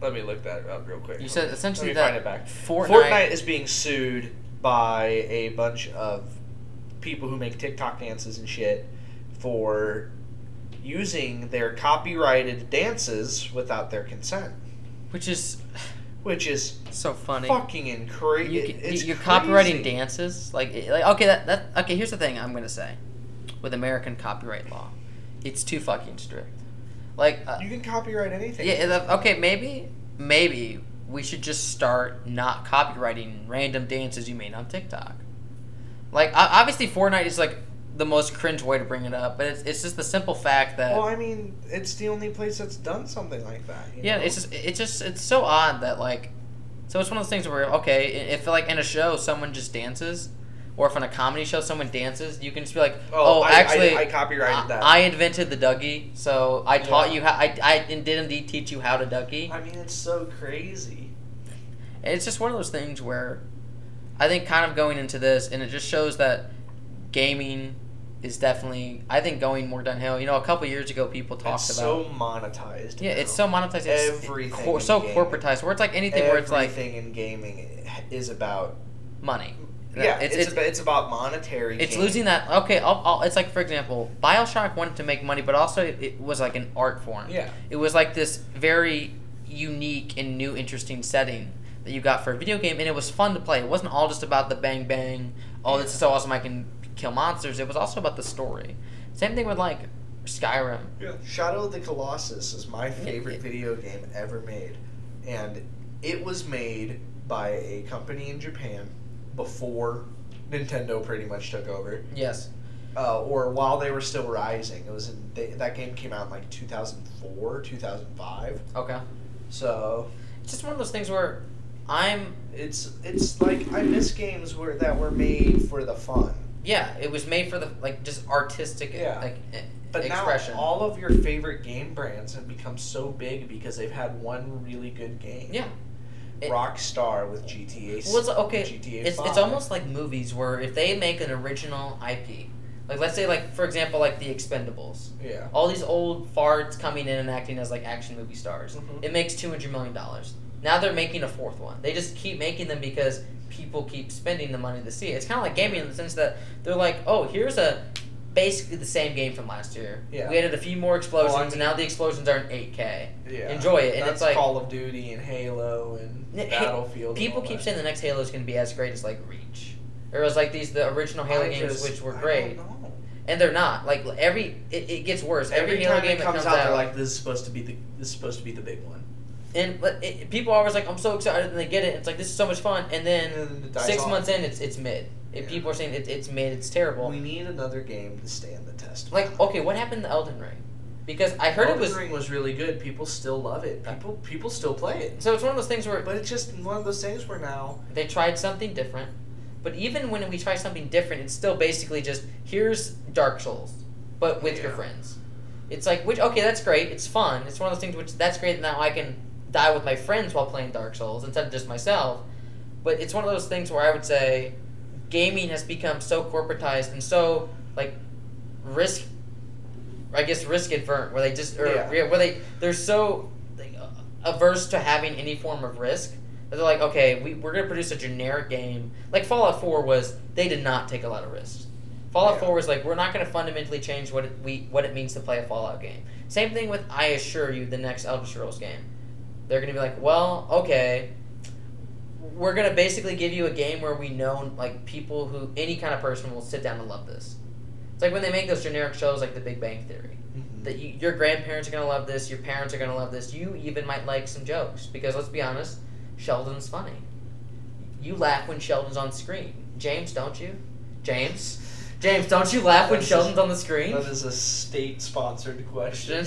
let me look that up real quick. you said essentially Let me that find it back. Fortnite, Fortnite is being sued by a bunch of people who make TikTok dances and shit for using their copyrighted dances without their consent, which is which is so funny. fucking incre- You, it, you're copywriting crazy. dances, like, like okay, that, that okay. Here's the thing I'm gonna say, with American copyright law, it's too fucking strict. Like, uh, You can copyright anything. yeah, okay, maybe, maybe we should just start not copywriting random dances you made on TikTok. Like, obviously, Fortnite is like the most cringe way to bring it up, but it's, it's just the simple fact that Well, I mean, it's the only place that's done something like that. yeah, know? it's just it's just it's so odd that like, so it's one of those things where okay, if like in a show someone just dances, or if on a comedy show someone dances, you can just be like, Oh, oh, I- actually, I- I copyrighted I- that." I invented the Dougie, so I taught Yeah. you how. I I did indeed teach you how to Dougie. I mean, it's so crazy. And It's just one of those things where I think kind of going into this, and it just shows that gaming is definitely, I think, going more downhill. You know, a couple years ago, people talked It's about. so monetized. yeah, now. it's so monetized. It's Everything cor- so gaming. corporatized. Where it's like anything where it's like Everything in gaming is about. money. Yeah, it's it's, it's, about, it's about monetary. it's gain. losing that. Okay, I'll, I'll, it's like for example, Bioshock wanted to make money, but also it, it was like an art form. Yeah. It was like this very unique and new, interesting setting that you got for a video game, and it was fun to play. It wasn't all just about the bang bang. Oh, this is so awesome! I can kill monsters. It was also about the story. Same thing with like Skyrim. Yeah. Shadow of the Colossus is my favorite yeah. video game ever made, and it was made by a company in Japan before Nintendo pretty much took over. Yes. uh, or while they were still rising. It was in they, that game came out in like 2004, 2005. Okay. So It's just one of those things where I'm. it's it's like I miss games where that were made for the fun. Yeah, it was made for the like just artistic Yeah. like But expression. now all of your favorite game brands have become so big because they've had one really good game. yeah. It- Rockstar with GTA. Well, it's okay. GTA It's, 5. it's almost like movies where if they make an original IP, like let's say like for example like the Expendables, yeah. all these old farts coming in and acting as like action movie stars, Mhm. it makes two hundred million dollars. Now they're making a fourth one. They just keep making them because people keep spending the money to see it. It's kind of like gaming in the sense that they're like, oh, here's a basically the same game from last year. Yeah. We added a few more explosions, Well, I and now the explosions are in eight K. Yeah. Enjoy it, and That's it's like Call of Duty and Halo and Hey, Battlefield. People all keep that. saying the next Halo is going to be as great as like Reach, or it was like these the original Halo I games, just- which were great, and they're not. Like every it, it gets worse. Every, Every, Halo game that comes, comes out, out, they're like, "This is supposed to be the this is supposed to be the big one." And but it, people are always like, "I'm so excited," and they get it. It's like this is so much fun, and then And then six off. months in, it's it's mid. If Yeah. people are saying it, it's mid, it's terrible. We need another game to stand the test. like okay, what happened to Elden Ring? Because I heard Elden it was Ring was really good. People still love it. People people still play it. so it's one of those things where But it's just one of those things where now they tried something different. But even when we try something different, it's still basically just here's Dark Souls, but with your friends. It's like which okay, that's great. It's fun. It's one of those things which that's great. Now I can die with my friends while playing Dark Souls instead of just myself. But it's one of those things where I would say gaming has become so corporatized and so like risk. I guess risk advert where they just or Yeah. where they they're so like, averse to having any form of risk. that They're like, okay, we, we're gonna produce a generic game. Like Fallout Four was, they did not take a lot of risks. Fallout Yeah. Four was like, we're not going to fundamentally change what it, we what it means to play a Fallout game. Same thing with, I assure you, the next Elder Scrolls game. They're going to be like, well, okay, we're going to basically give you a game where we know like people who any kind of person will sit down and love this. It's like when they make those generic shows like The Big Bang Theory. Mm-hmm. That you, your grandparents are gonna love this, your parents are gonna love this. You even might like some jokes because let's be honest, Sheldon's funny. You laugh when Sheldon's on screen. James, don't you? James, James, don't you laugh when Sheldon's on the screen? That is a state sponsored question.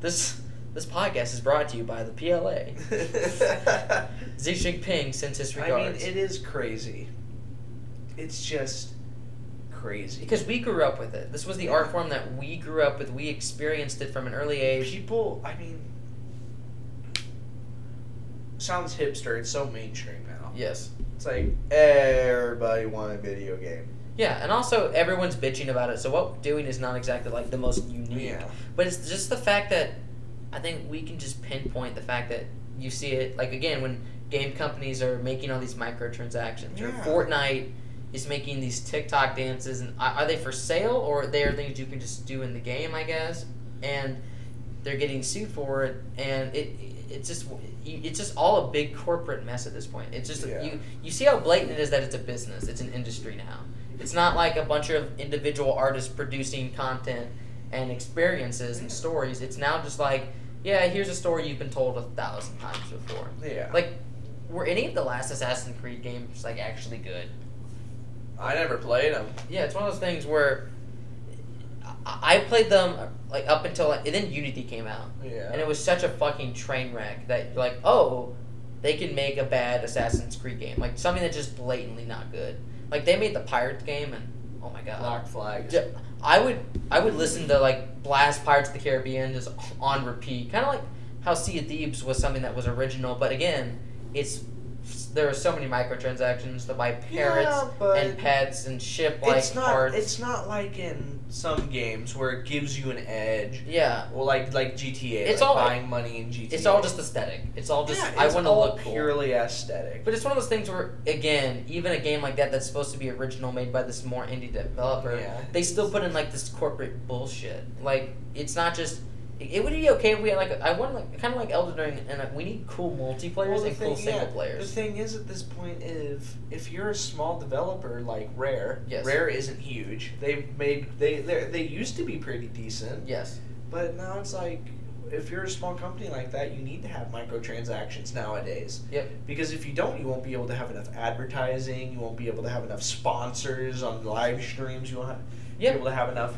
This this podcast is brought to you by the PLA. Xi Jinping sends his regards. I mean, it is crazy. It's just crazy. because we grew up with it. This was the art form that we grew up with. We experienced it from an early age. people, I mean, sounds hipster. It's so mainstream now. Yes. It's like everybody want a video game. Yeah, and also everyone's bitching about it. So what we're doing is not exactly like the most unique. Yeah. But it's just the fact that I think we can just pinpoint the fact that you see it like again when game companies are making all these microtransactions or Yeah. Fortnite is making these TikTok dances and are are they for sale or they are things you can just do in the game I guess and they're getting sued for it and it it's just it's just all a big corporate mess at this point. It's just Yeah. you you see how blatant it is that it's a business. It's an industry now. It's not like a bunch of individual artists producing content and experiences and stories. It's now just like, yeah, here's a story you've been told a thousand times before. Yeah. Like, were any of the last Assassin's Creed games like actually good? I never played them. Yeah, it's one of those things where I, played them like up until like, and then Unity came out, Yeah. and it was such a fucking train wreck that you're like, oh, they can make a bad Assassin's Creed game, like something that's just blatantly not good. Like they made the Pirates game, and oh my god, Black Flag. J- I would I would listen to like Blast Pirates of the Caribbean just on repeat, kind of like how Sea of Thieves was something that was original, but again, it's there are so many microtransactions to buy parrots Yeah, and pets and ship like it's not. cards. It's not like in some games where it gives you an edge. yeah, Well, like like GTA. It's like all- buying money in GTA. it's all just aesthetic. It's all just Yeah, I want to look cool. purely aesthetic. But it's one of those things where, again, even a game like that that's supposed to be original, made by this more indie developer, Yeah. they still put in like this corporate bullshit. Like it's not just. It would be okay if we had like I want like kind of like Elden Ring, and like, we need cool multiplayers Well, and cool thing- single yeah, players. The thing is, at this point, if if you're a small developer like Rare, Yes. Rare isn't huge. They've made they they they used to be pretty decent, Yes, but now it's like if you're a small company like that, you need to have microtransactions nowadays. Yep. Because if you don't, you won't be able to have enough advertising. You won't be able to have enough sponsors on live streams. You won't have, Yep. be able to have enough,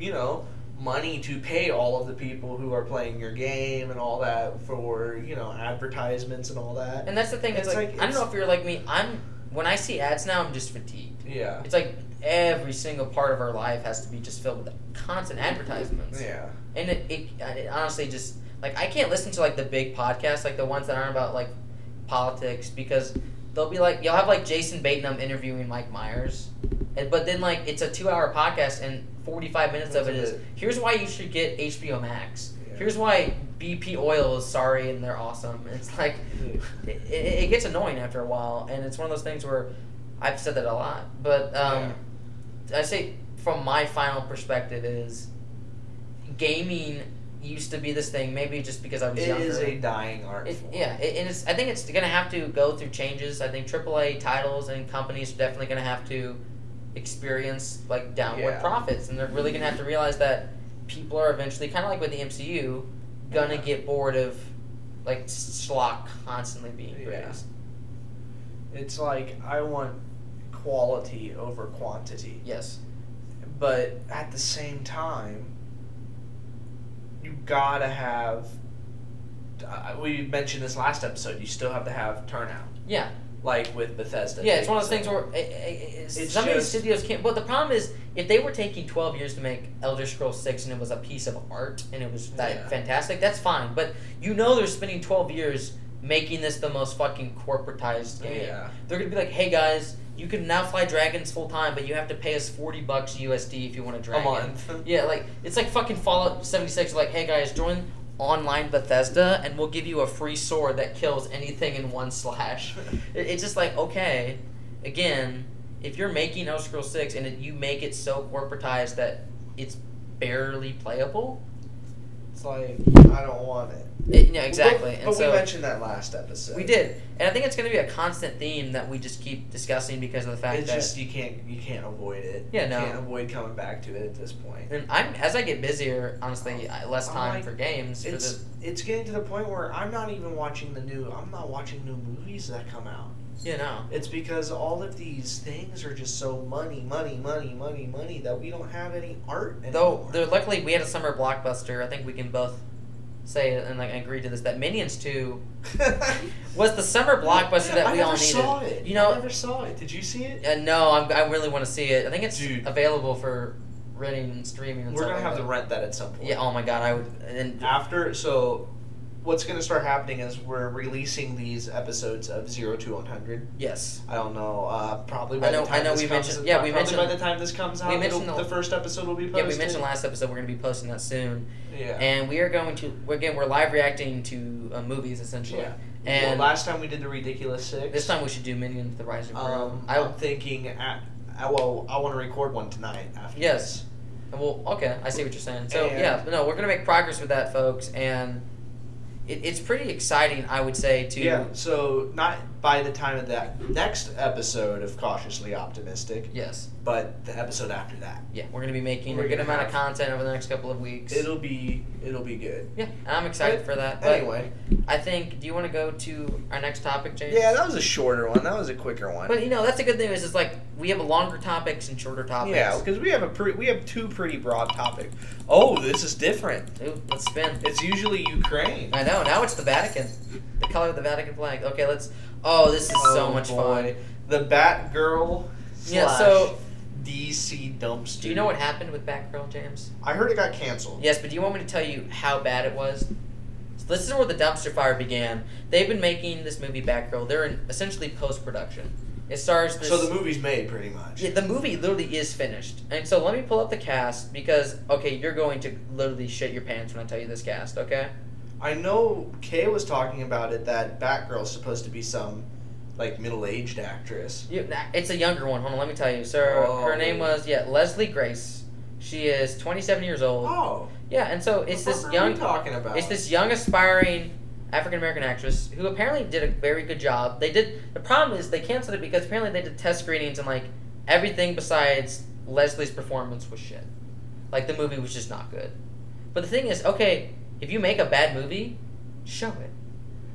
you know, money to pay all of the people who are playing your game and all that for you know advertisements and all that. and that's the thing. It's, It's like, like- I don't know if you're like me. I'm when I see ads now, I'm just fatigued. Yeah. It's like every single part of our life has to be just filled with constant advertisements. Yeah. And it, it, it honestly just like I can't listen to like the big podcasts, like the ones that aren't about like politics, because they'll be like you'll have like Jason Bateman interviewing Mike Myers, and but then like it's a two hour podcast and forty five minutes of it is That's is it. here's why you should get HBO Max. Yeah. Here's why BP Oil is sorry and they're awesome. It's like it, it, gets annoying after a while, and it's one of those things where I've said that a lot, but um, I say from my final perspective is gaming used to be this thing. Maybe just because I was It younger. is a dying art It, form. yeah, it, and it's. I think it's gonna have to go through changes. I think AAA titles and companies are definitely gonna have to experience like downward Yeah. profits, and they're really gonna have to realize that people are eventually kind of like with the MCU, gonna Yeah. get bored of like schlock constantly being Yeah. praised. It's like I want quality over quantity, Yes. but at the same time, you gotta have. Uh, we mentioned this last episode. You still have to have turnout, Yeah. like with Bethesda. Yeah, it's one of those things where it, it, It's some of these studios can't. But the problem is, if they were taking twelve years to make Elder Scrolls Six and it was a piece of art and it was that Yeah. fantastic, that's fine. But you know they're spending twelve years making this the most fucking corporatized game. Yeah. They're gonna be like, hey guys, you can now fly dragons full time, but you have to pay us forty bucks USD if you want a a dragon. month. Yeah, like it's like fucking Fallout seventy six. Like, hey guys, join online Bethesda, and we'll give you a free sword that kills anything in one slash. It- it's just like okay, again, if you're making Elder Scrolls Six and it, you make it so corporatized that it's barely playable, It's like I don't want it. It, yeah, exactly. But, and but so we mentioned that last episode. we did, and I think it's going to be a constant theme that we just keep discussing because of the fact It's that. just you can't you can't avoid it. Yeah, you no. can't avoid coming back to it at this point. and I'm as I get busier, honestly, um, I- less time like, for games. For It's the, it's getting to the point where I'm not even watching the new. I'm not watching new movies that come out. you know, It's because all of these things are just so money, money, money, money, money that we don't have any art anymore. though. Luckily, we had a summer blockbuster. I think we can both say it and like I agree to this that Minions Two was the summer blockbuster that I we all needed. saw it. You know, I never saw it. Did you see it? Uh, no, I'm, I really want to see it. I think it's Dude. available for renting and streaming. And We're gonna like have to rent that at some point. Yeah. Oh my god, I would. And After so, what's gonna start happening is we're releasing these episodes of zero to one hundred. yes, I don't know. Uh, probably by I know- the time I know this we comes, mentioned- yeah, we mentioned- by the time this comes out, we mentioned the, the- first episode will be yeah. We mentioned last episode we're gonna be posting that soon, Yeah. and we are going to. Again we're live reacting to uh, movies essentially. yeah. And well, last time we did the ridiculous six. this time we should do Minions: The Rise of Gru. um, I I'm thinking at, uh, well, I want to record one tonight. After Yes. Well, okay, I see what you're saying. So And- yeah, no, we're gonna make progress with that, folks, and it, it's pretty exciting, I would say. To Yeah. So not by the time of that next episode of cautiously optimistic, yes, but the episode after that. yeah, we're gonna be making We're a good amount of content over the next couple of weeks. It'll be it'll be good. yeah, and I'm excited for that. But Anyway, I think. Do you want to go to our next topic, James? yeah, that was a shorter one. That was a quicker one. But you know that's a good thing is it's like we have a longer topics and shorter topics. yeah, because we have a pre- we have two pretty broad topics. Oh, this is different. Ooh, let's spin. It's usually Ukraine. I know. Now it's the Vatican, the color of the Vatican flag. Okay, let's. Oh, this is so Oh, much boy. fun. The Batgirl. Yeah, so- DC dumpster. Do you know what happened with Batgirl, James? I heard it got canceled. Yes, but do you want me to tell you how bad it was? So this is where the dumpster fire began. They've been making this movie Batgirl. They're in essentially post production. It stars this. So the movie's made pretty much. Yeah, the movie literally is finished. And so let me pull up the cast because okay, you're going to literally shit your pants when I tell you this cast. Okay. I know Kay was talking about it that Batgirl's supposed to be some like middle-aged actress. You, nah, it's a younger one. Hold on, let me tell you. So her Oh. name was yeah Leslie Grace. She is 27 years old. Oh, Yeah, and so it's what this young talking about? It's this young aspiring African American actress who apparently did a very good job. They did the problem is they canceled it because apparently they did test screenings and like everything besides Leslie's performance was shit. Like the movie was just not good. But the thing is, okay, if you make a bad movie, show it.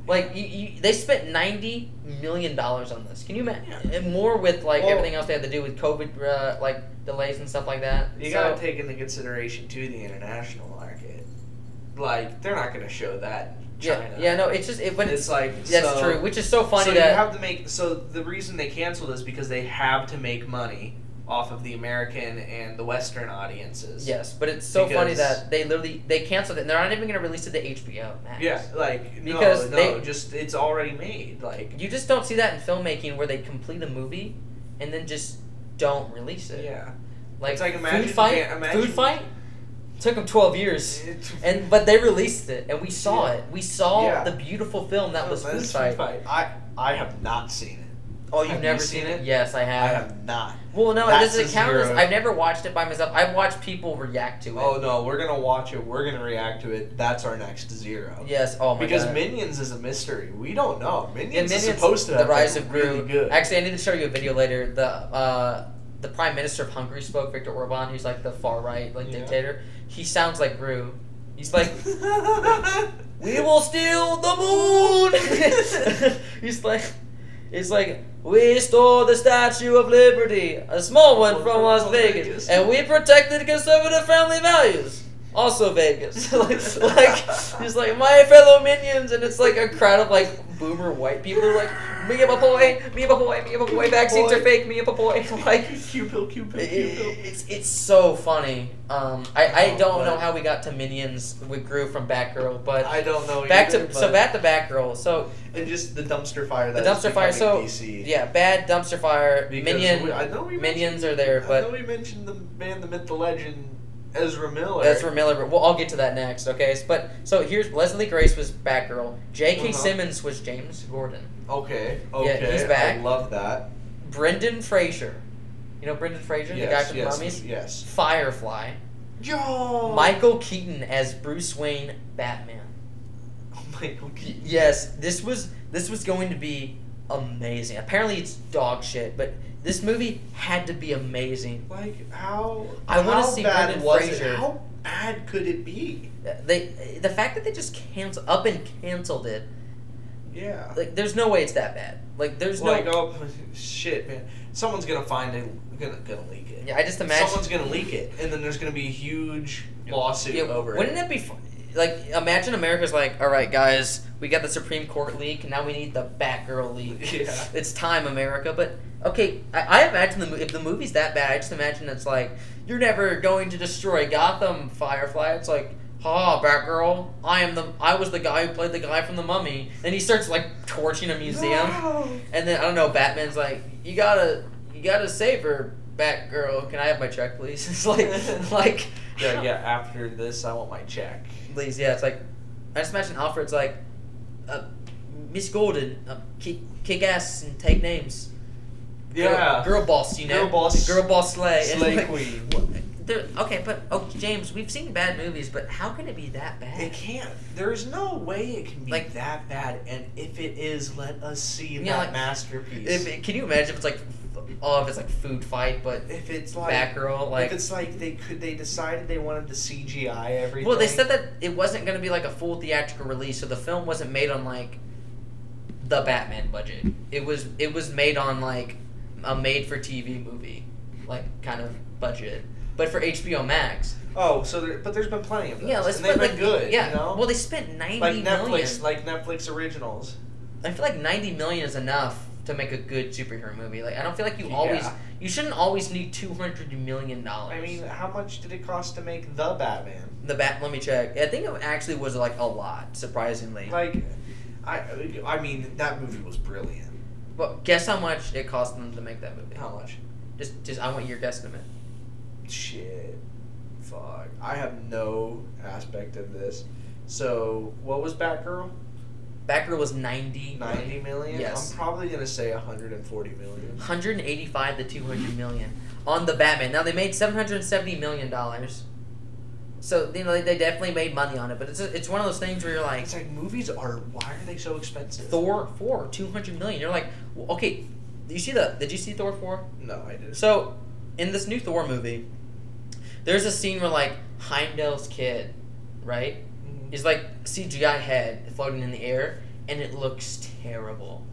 Like you, you they spent ninety million dollars on this. Can you imagine? More with like Well- everything else they had to do with COVID, uh, like delays and stuff like that. You So- gotta take into consideration too the international market. Like they're not gonna show that China. yeah, no, it's just, it, but it's like that's so- true. Which is so funny so that you have to make. So the reason they canceled is because they have to make money off of the American and the Western audiences. Yes, but it's so funny that they literally they canceled it. and They're not even going to release it to HBO Max. Yeah, like Because no, they- no, just it's already made. Like you just don't see that in filmmaking where they complete a movie and then just don't release it. yeah, like, It's like imagine- food fight. yeah, imagine- food fight took them twelve years, and but they released it and we saw Yeah. it. We saw Yeah. the beautiful film that was That Food is Fight. I I have not seen it. Oh, you've Have you never seen seen it? it? Yes, I have I have. not. Well, no, That's this is a count as. I've never watched it by myself. I've watched people react to it. Oh no, we're gonna watch it. We're gonna react to it. That's our next zero. Yes. Oh my god. because god. Minions is a mystery. We don't know. Minions, Yeah, is supposed to the have rise been of Gru. really good. Actually, I need to show you a video later. The uh, the prime minister of Hungary spoke, Viktor Orban. Who's like the far right like Yeah. dictator. He sounds like Gru. He's like, we will steal the moon. He's like, it's like we stole the Statue of Liberty, a small one from Las Vegas, and we protected conservative family values. Also Vegas, like, like he's like my fellow minions, and it's like a crowd of like boomer white people are like me a boy, me a boy, me a boy. Vaccines are fake, me a boy. Like Cupid, Cupid, it- Cupid. it's it's so funny. Um, I, I Oh, don't know how we got to minions with Gru from Batgirl, but I don't know. back either, to so back to Batgirl. So and just the dumpster fire. the dumpster fire. So DC. yeah, bad dumpster fire. Because Minion we- I know we minions are there, I but know we mentioned the man, the myth, the legend, Ezra Miller. Ezra Miller. Well, I'll get to that next. Okay, but so here's Leslie Grace was Batgirl. J.K. Uh-huh. Simmons was James Gordon. Okay. Yeah, Okay. he's back. I love that. Brendan Fraser You know Brendan Fraser, the guy from yes, Mummies. yes. Firefly. Yo, Michael Keaton as Bruce Wayne, Batman. Oh, Michael Keaton. Yes, this was this was going to be amazing. Apparently, it's dog shit, but this movie had to be amazing. Like how? I wanna how see bad Brendan Fraser. it? How bad could it be? Uh, they the fact that they just cancel up and canceled it. Yeah. Like, there's no way it's that bad. Like, there's like no. oh shit, man! Someone's gonna find it. Gonna gonna leak it. Yeah, I just imagine. Someone's gonna leak it, and then there's gonna be a huge lawsuit Yeah, over wouldn't it. it be fun? Like, imagine America's like, all right, guys, we got the Supreme Court leak, and now we need the Batgirl leak. Yeah. It's time, America. But okay, I, I imagine the if the movie's that bad, I just imagine it's like you're never going to destroy Gotham, Firefly. It's like, ha, Batgirl, I am the I was the guy who played the guy from the Mummy, and he starts like torching a museum, and then I don't know, Batman's like, you gotta you gotta save her, Batgirl. Can I have my check, please? It's like like Yeah, yeah. After this, I want my check. Please, yeah. It's like I just imagine Alfred's like, uh, Miss Gordon, uh, kick, kick ass and take names. Girl- Yeah. girl, boss, you know, Girl boss- girl boss slay, slay like, queen. what- okay, but oh, James, we've seen bad movies, but how can it be that bad? It can't. There's no way it can be Like- that bad. And if it is, let us see Yeah, that like, masterpiece. If can you imagine if it's like, oh, if it's like food fight, but if it's like Batgirl, like if it's like they could they decided they wanted to CGI everything. Well, they said that it wasn't going to be like a full theatrical release, so the film wasn't made on like the Batman budget. It was it was made on like a made-for-TV movie, like kind of budget, but for HBO Max. Oh, so there, but there's been plenty of those. Yeah, let's and they've put been like good. yeah. you know? Well, they spent ninety like million. Netflix, like Netflix originals. I feel like ninety million is enough to make a good superhero movie. Like I don't feel like you always you shouldn't always need two hundred million dollars. I mean, how much did it cost to make the Batman? the bat. Let me check. I think it actually was like a lot, surprisingly. Like, I, I mean, that movie was brilliant. But guess how much it cost them to make that movie? How much? Just, just I want your guesstimate. Shit. Fuck. I have no aspect of this. So, what was Batgirl? Batgirl was 90 90 million? Yes. I'm probably going to say 140 million. 185 to 200 million on the Batman. Now they made 770 million dollars. So you know they, they definitely made money on it, but it's a, it's one of those things where you're like It's like, movies are, why are they so expensive? Thor 4 200 million. You're like, well, okay, did you see the did you see Thor 4? No, I didn't. So in this new Thor movie, there's a scene where like Heimdall's kid, right? Is like CGI head floating in the air, and it looks terrible.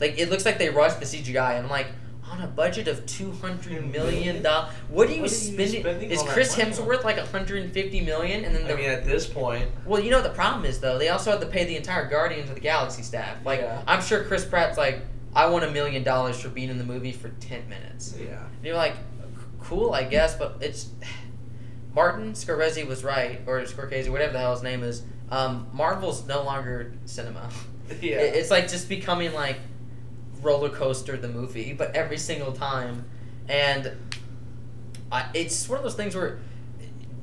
Like it looks like they rushed the CGI. And I'm like, on a budget of two hundred million dollars, what are you What are you spending? spending Is Chris money on? Hemsworth like 150 million? And then the, I mean, at this point, well, you know what the problem is though. They also have to pay the entire Guardians of the Galaxy staff. Like Yeah. I'm sure Chris Pratt's like, I want a million dollars for being in the movie for 10 minutes. yeah. And you're like, cool, I guess, but it's Martin Scorsese was right, or Scorsese, whatever the hell his name is. Um, Marvel's no longer cinema. Yeah. It- It's like just becoming like roller coaster the movie, but every single time, and I, it's one of those things where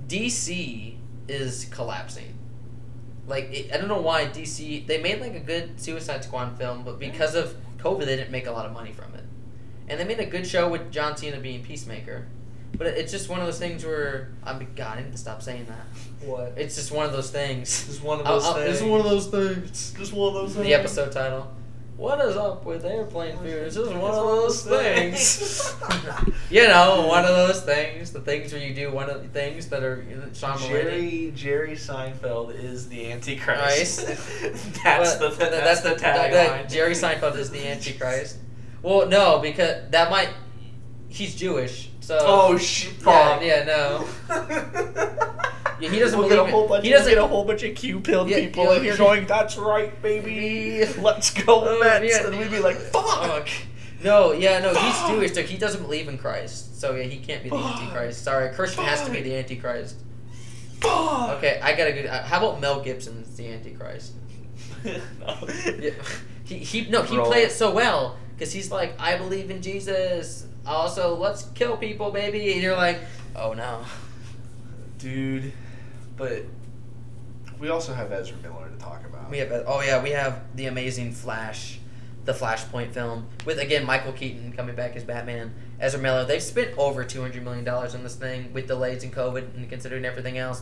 DC is collapsing. Like it, I don't know why DC they made like a good Suicide Squad film, but because of COVID, they didn't make a lot of money from it. And they made a good show with John Cena being Peacemaker, but it's just one of those things where I mean, God, I need to stop saying that. what? It's just one of those things. Just one of those I'll- things. It's one of those things. Just one of those things. The episode title. What is up with airplane fear? It's just one of those things. you know, one of those things. The things where you do one of the things that are Sean Jerry Jerry Seinfeld is the Antichrist. That's But the th- that's, the that- tagline. that Jerry Seinfeld is the Antichrist. Well, no, because that might. He's Jewish, so. oh shit! yeah, yeah, no. Yeah, he doesn't we'll get a whole bunch. He We'll doesn't- get a whole bunch of Q pilled Yeah, people yeah, in here he- going, "That's right, baby. Let's go Oh, Mets." yeah. And we'd be like, "Fuck." Fuck. No, yeah, no, he's Jewish, so he doesn't believe in Christ. So yeah, he can't be the Fuck. Antichrist. Sorry, Christian has to be the Antichrist. Fuck. Okay, I got a good. Uh, how about Mel Gibson's the Antichrist? No. Yeah, he, he no he Roll. played it so well because he's like I believe in Jesus. Also, let's kill people, baby. And you're like, oh no. dude. But we also have Ezra Miller to talk about. We have oh yeah we have the amazing Flash, the Flashpoint film with again Michael Keaton coming back as Batman, Ezra Miller. They've spent over two hundred million dollars on this thing with delays in COVID and considering everything else.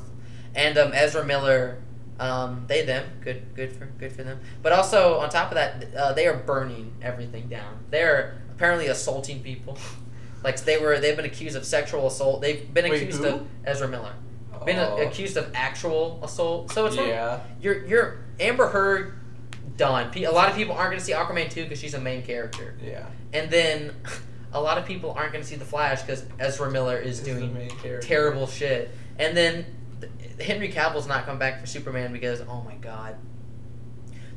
And um, Ezra Miller, um, they them good good for good for them. But also on top of that, uh, they are burning everything down. They're apparently assaulting people. like they were they've been accused of sexual assault. They've been Wait, accused who? of Ezra Miller. Been Oh. accused of actual assault. So it's yeah. you're you're Amber Heard done. A lot of people aren't going to see Aquaman 2 because she's a main character. Yeah. And then a lot of people aren't going to see The Flash because Ezra Miller is Is doing terrible shit. And then th- Henry Cavill's not coming back for Superman because oh my god.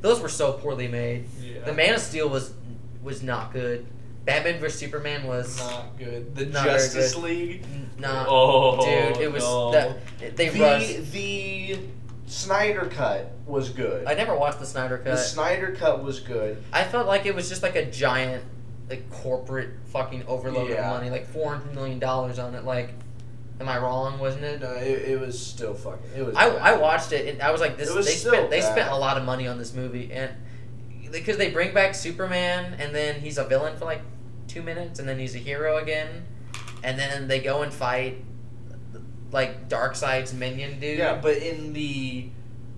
Those were so poorly made. Yeah. The Man of Steel was was not good. Batman vs Superman was Not good. The Not Justice good. League. not Oh, dude, it was no. that they the rushed. the Snyder cut was good. I never watched the Snyder cut. the. Snyder cut was good. I felt like it was just like a giant, like corporate fucking overload Yeah. of money, like four hundred million dollars on it. Like, am I wrong? Wasn't it? No, it, it was still fucking. It was. I, bad. I watched it and I was like, this. It was they still spent they spent a lot of money on this movie and because they bring back Superman and then he's a villain for like two minutes and then he's a hero again, and then they go and fight like Darkseid's minion dude. Yeah, but in the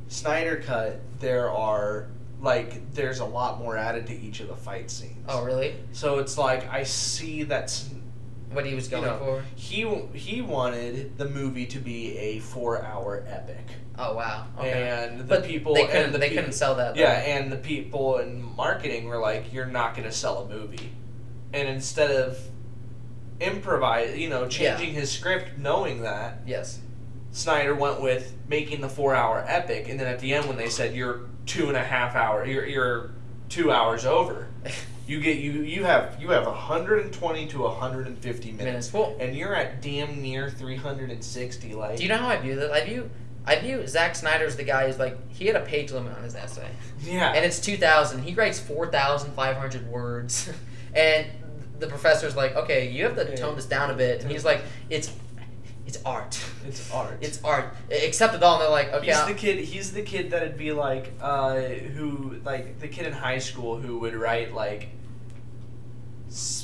Snyder cut, there are like there's a lot more added to each of the fight scenes. Oh really? So it's like I see that's What he was you going know, for? he he wanted the movie to be a four hour epic, Oh wow. Okay. and the but people they couldn't and the they pe- couldn't sell that. though. Yeah, and the people in marketing were like, "You're not going to sell a movie," and instead of improvise, you know, changing his script, knowing that Yes. Snyder went with making the four hour epic, and then at the end when they said you're two and a half hour, you're you're two hours over. You get you you have you have 120 to 150 minutes, Minutes. Well, and you're at damn near 360. Like, Do you know how I view this? I view I view Zack Snyder's the guy who's like he had a page limit on his essay, yeah, and it's two thousand. He writes four thousand five hundred words, and the professor's like, okay, you have to tone this down a bit, and he's like, it's it's art, it's art. it's art. Except it all, and they're like, okay, He's I'll- the kid. He's the kid that'd be like, uh, who like the kid in high school who would write like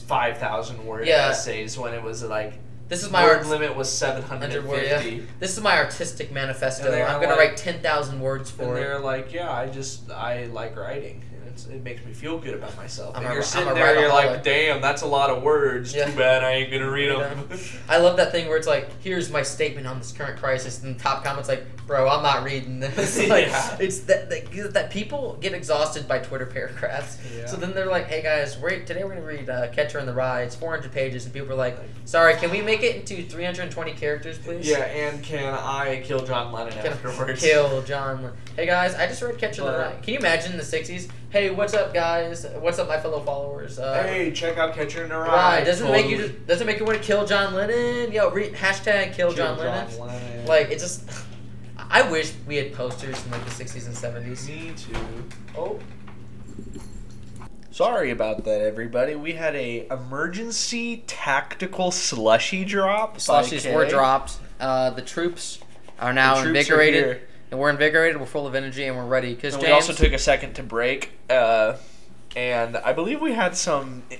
five thousand word Yeah. essays when it was like this is my word art. limit was seven hundred fifty. yeah. This is my artistic manifesto. I'm gonna like- write ten thousand words And for it. they're like, yeah, I just I like writing. And it's, it makes me feel good about myself. I'm and a- you're sitting there, you're like, damn, that's a lot of words. Yeah. Too bad I ain't gonna read them. I love that thing where it's like, here's my statement on this current crisis, and the top comment's like, bro, I'm not reading this. like, Yeah. It's that, that that people get exhausted by Twitter paragraphs. Yeah. So then they're like, hey guys, we're, today we're gonna read uh, Catcher in the Rye. It's 400 pages, and people are like, sorry, can we make it into 320 characters, please? yeah, and can I kill John Lennon Can I afterwards? Kill John. Len- Hey guys, I just read Catcher in the Rye. Can you imagine the 60s? Hey, what's up, guys? What's up, my fellow followers? Uh, Hey, check out Catcher in the Rye. Right, doesn't it make you Totally. doesn't make you want to kill John Lennon? Yo, re- hashtag kill, John, Lennon. Lennon. Like it just, I wish we had posters from like the sixties and seventies. Me too. Oh. Sorry about that, everybody. We had a emergency tactical slushy drop. Slushies were dropped. Uh, the troops are now The troops are invigorated, here. And we're invigorated. We're full of energy, and we're ready. Because we also took a second to break, uh, and I believe we had some uh,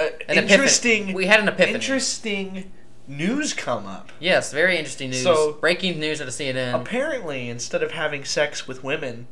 an epiphany. interesting, We had an epiphany. interesting news come up. Yes, very interesting news. So- Breaking news at a CNN. Apparently, instead of having sex with women,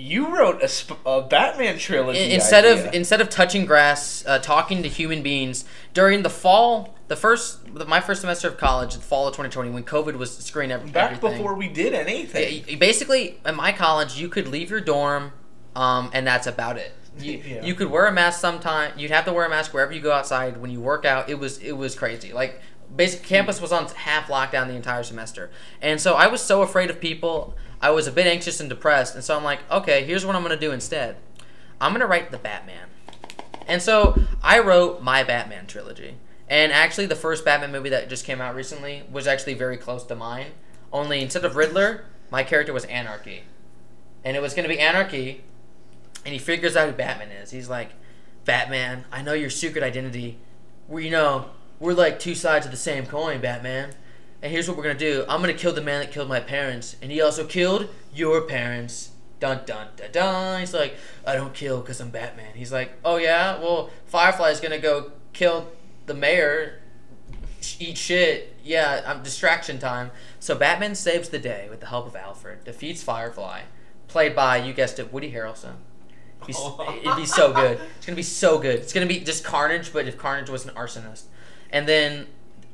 you wrote a, sp- a Batman trilogy. In- instead idea. of instead of touching grass, uh, talking to human beings during the fall, the first my first semester of college, the fall of 2020, when COVID was screwing every, back everything. before we did anything. Basically at my college you could leave your dorm um, and that's about it you, Yeah. you could wear a mask sometime you'd have to wear a mask wherever you go outside when you work out it was it was crazy like basic campus was on half lockdown the entire semester and so i was so afraid of people i was a bit anxious and depressed and so i'm like okay here's what i'm to do instead i'm to write the batman and so I wrote my Batman trilogy. And actually, the first Batman movie that just came out recently was actually very close to mine. Only instead of Riddler, my character was Anarchy. And it was going to be Anarchy, and he figures out who Batman is. He's like, Batman, I know your secret identity. We, know, we're like two sides of the same coin, Batman. And here's what we're to do I'm to kill the man that killed my parents, and he also killed your parents. Dun dun dun dun. He's like, I don't kill because I'm Batman. He's like, oh yeah, well Firefly's gonna go kill the mayor, eat shit. Yeah, I'm distraction time. So Batman saves the day with the help of Alfred, defeats Firefly, played by you guessed it, Woody Harrelson. Be s- It'd be so good. It's gonna be so good. It's gonna be just Carnage, but if Carnage was an arsonist, and then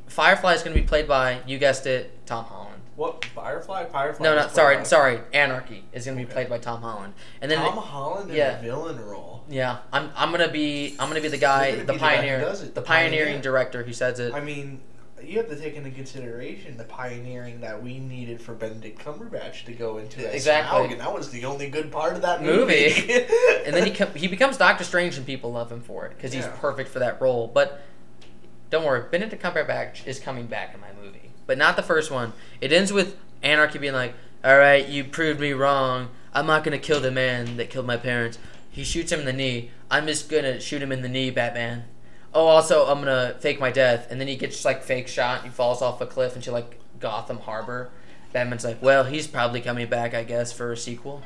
Firefly is gonna be played by you guessed it, Tom Holland. What Firefly? Firefly. No, no, sorry, by- sorry. Anarchy is gonna be Okay. played by Tom Holland, and then Tom Holland in yeah. a villain role. yeah, I'm I'm gonna be I'm gonna be the guy, the be the pioneer, the the pioneering pioneer. director who says it. I mean, you have to take into consideration the pioneering that we needed for Benedict Cumberbatch to go into as Exactly. Smaug, and that was the only good part of that Movie. movie. and then he com- he becomes Doctor Strange, and people love him for it because he's perfect for that role. But don't worry, Benedict Cumberbatch is coming back in my movie, but not the first one. It ends with Anarchy being like, "All right, you proved me wrong. I'm not gonna kill the man that killed my parents." He shoots him in the knee. I'm just gonna shoot him in the knee, Batman. Oh, also, I'm gonna fake my death, and then he gets like fake shot. He falls off a cliff into like Gotham Harbor. Batman's like, well, he's probably coming back, I guess, for a sequel.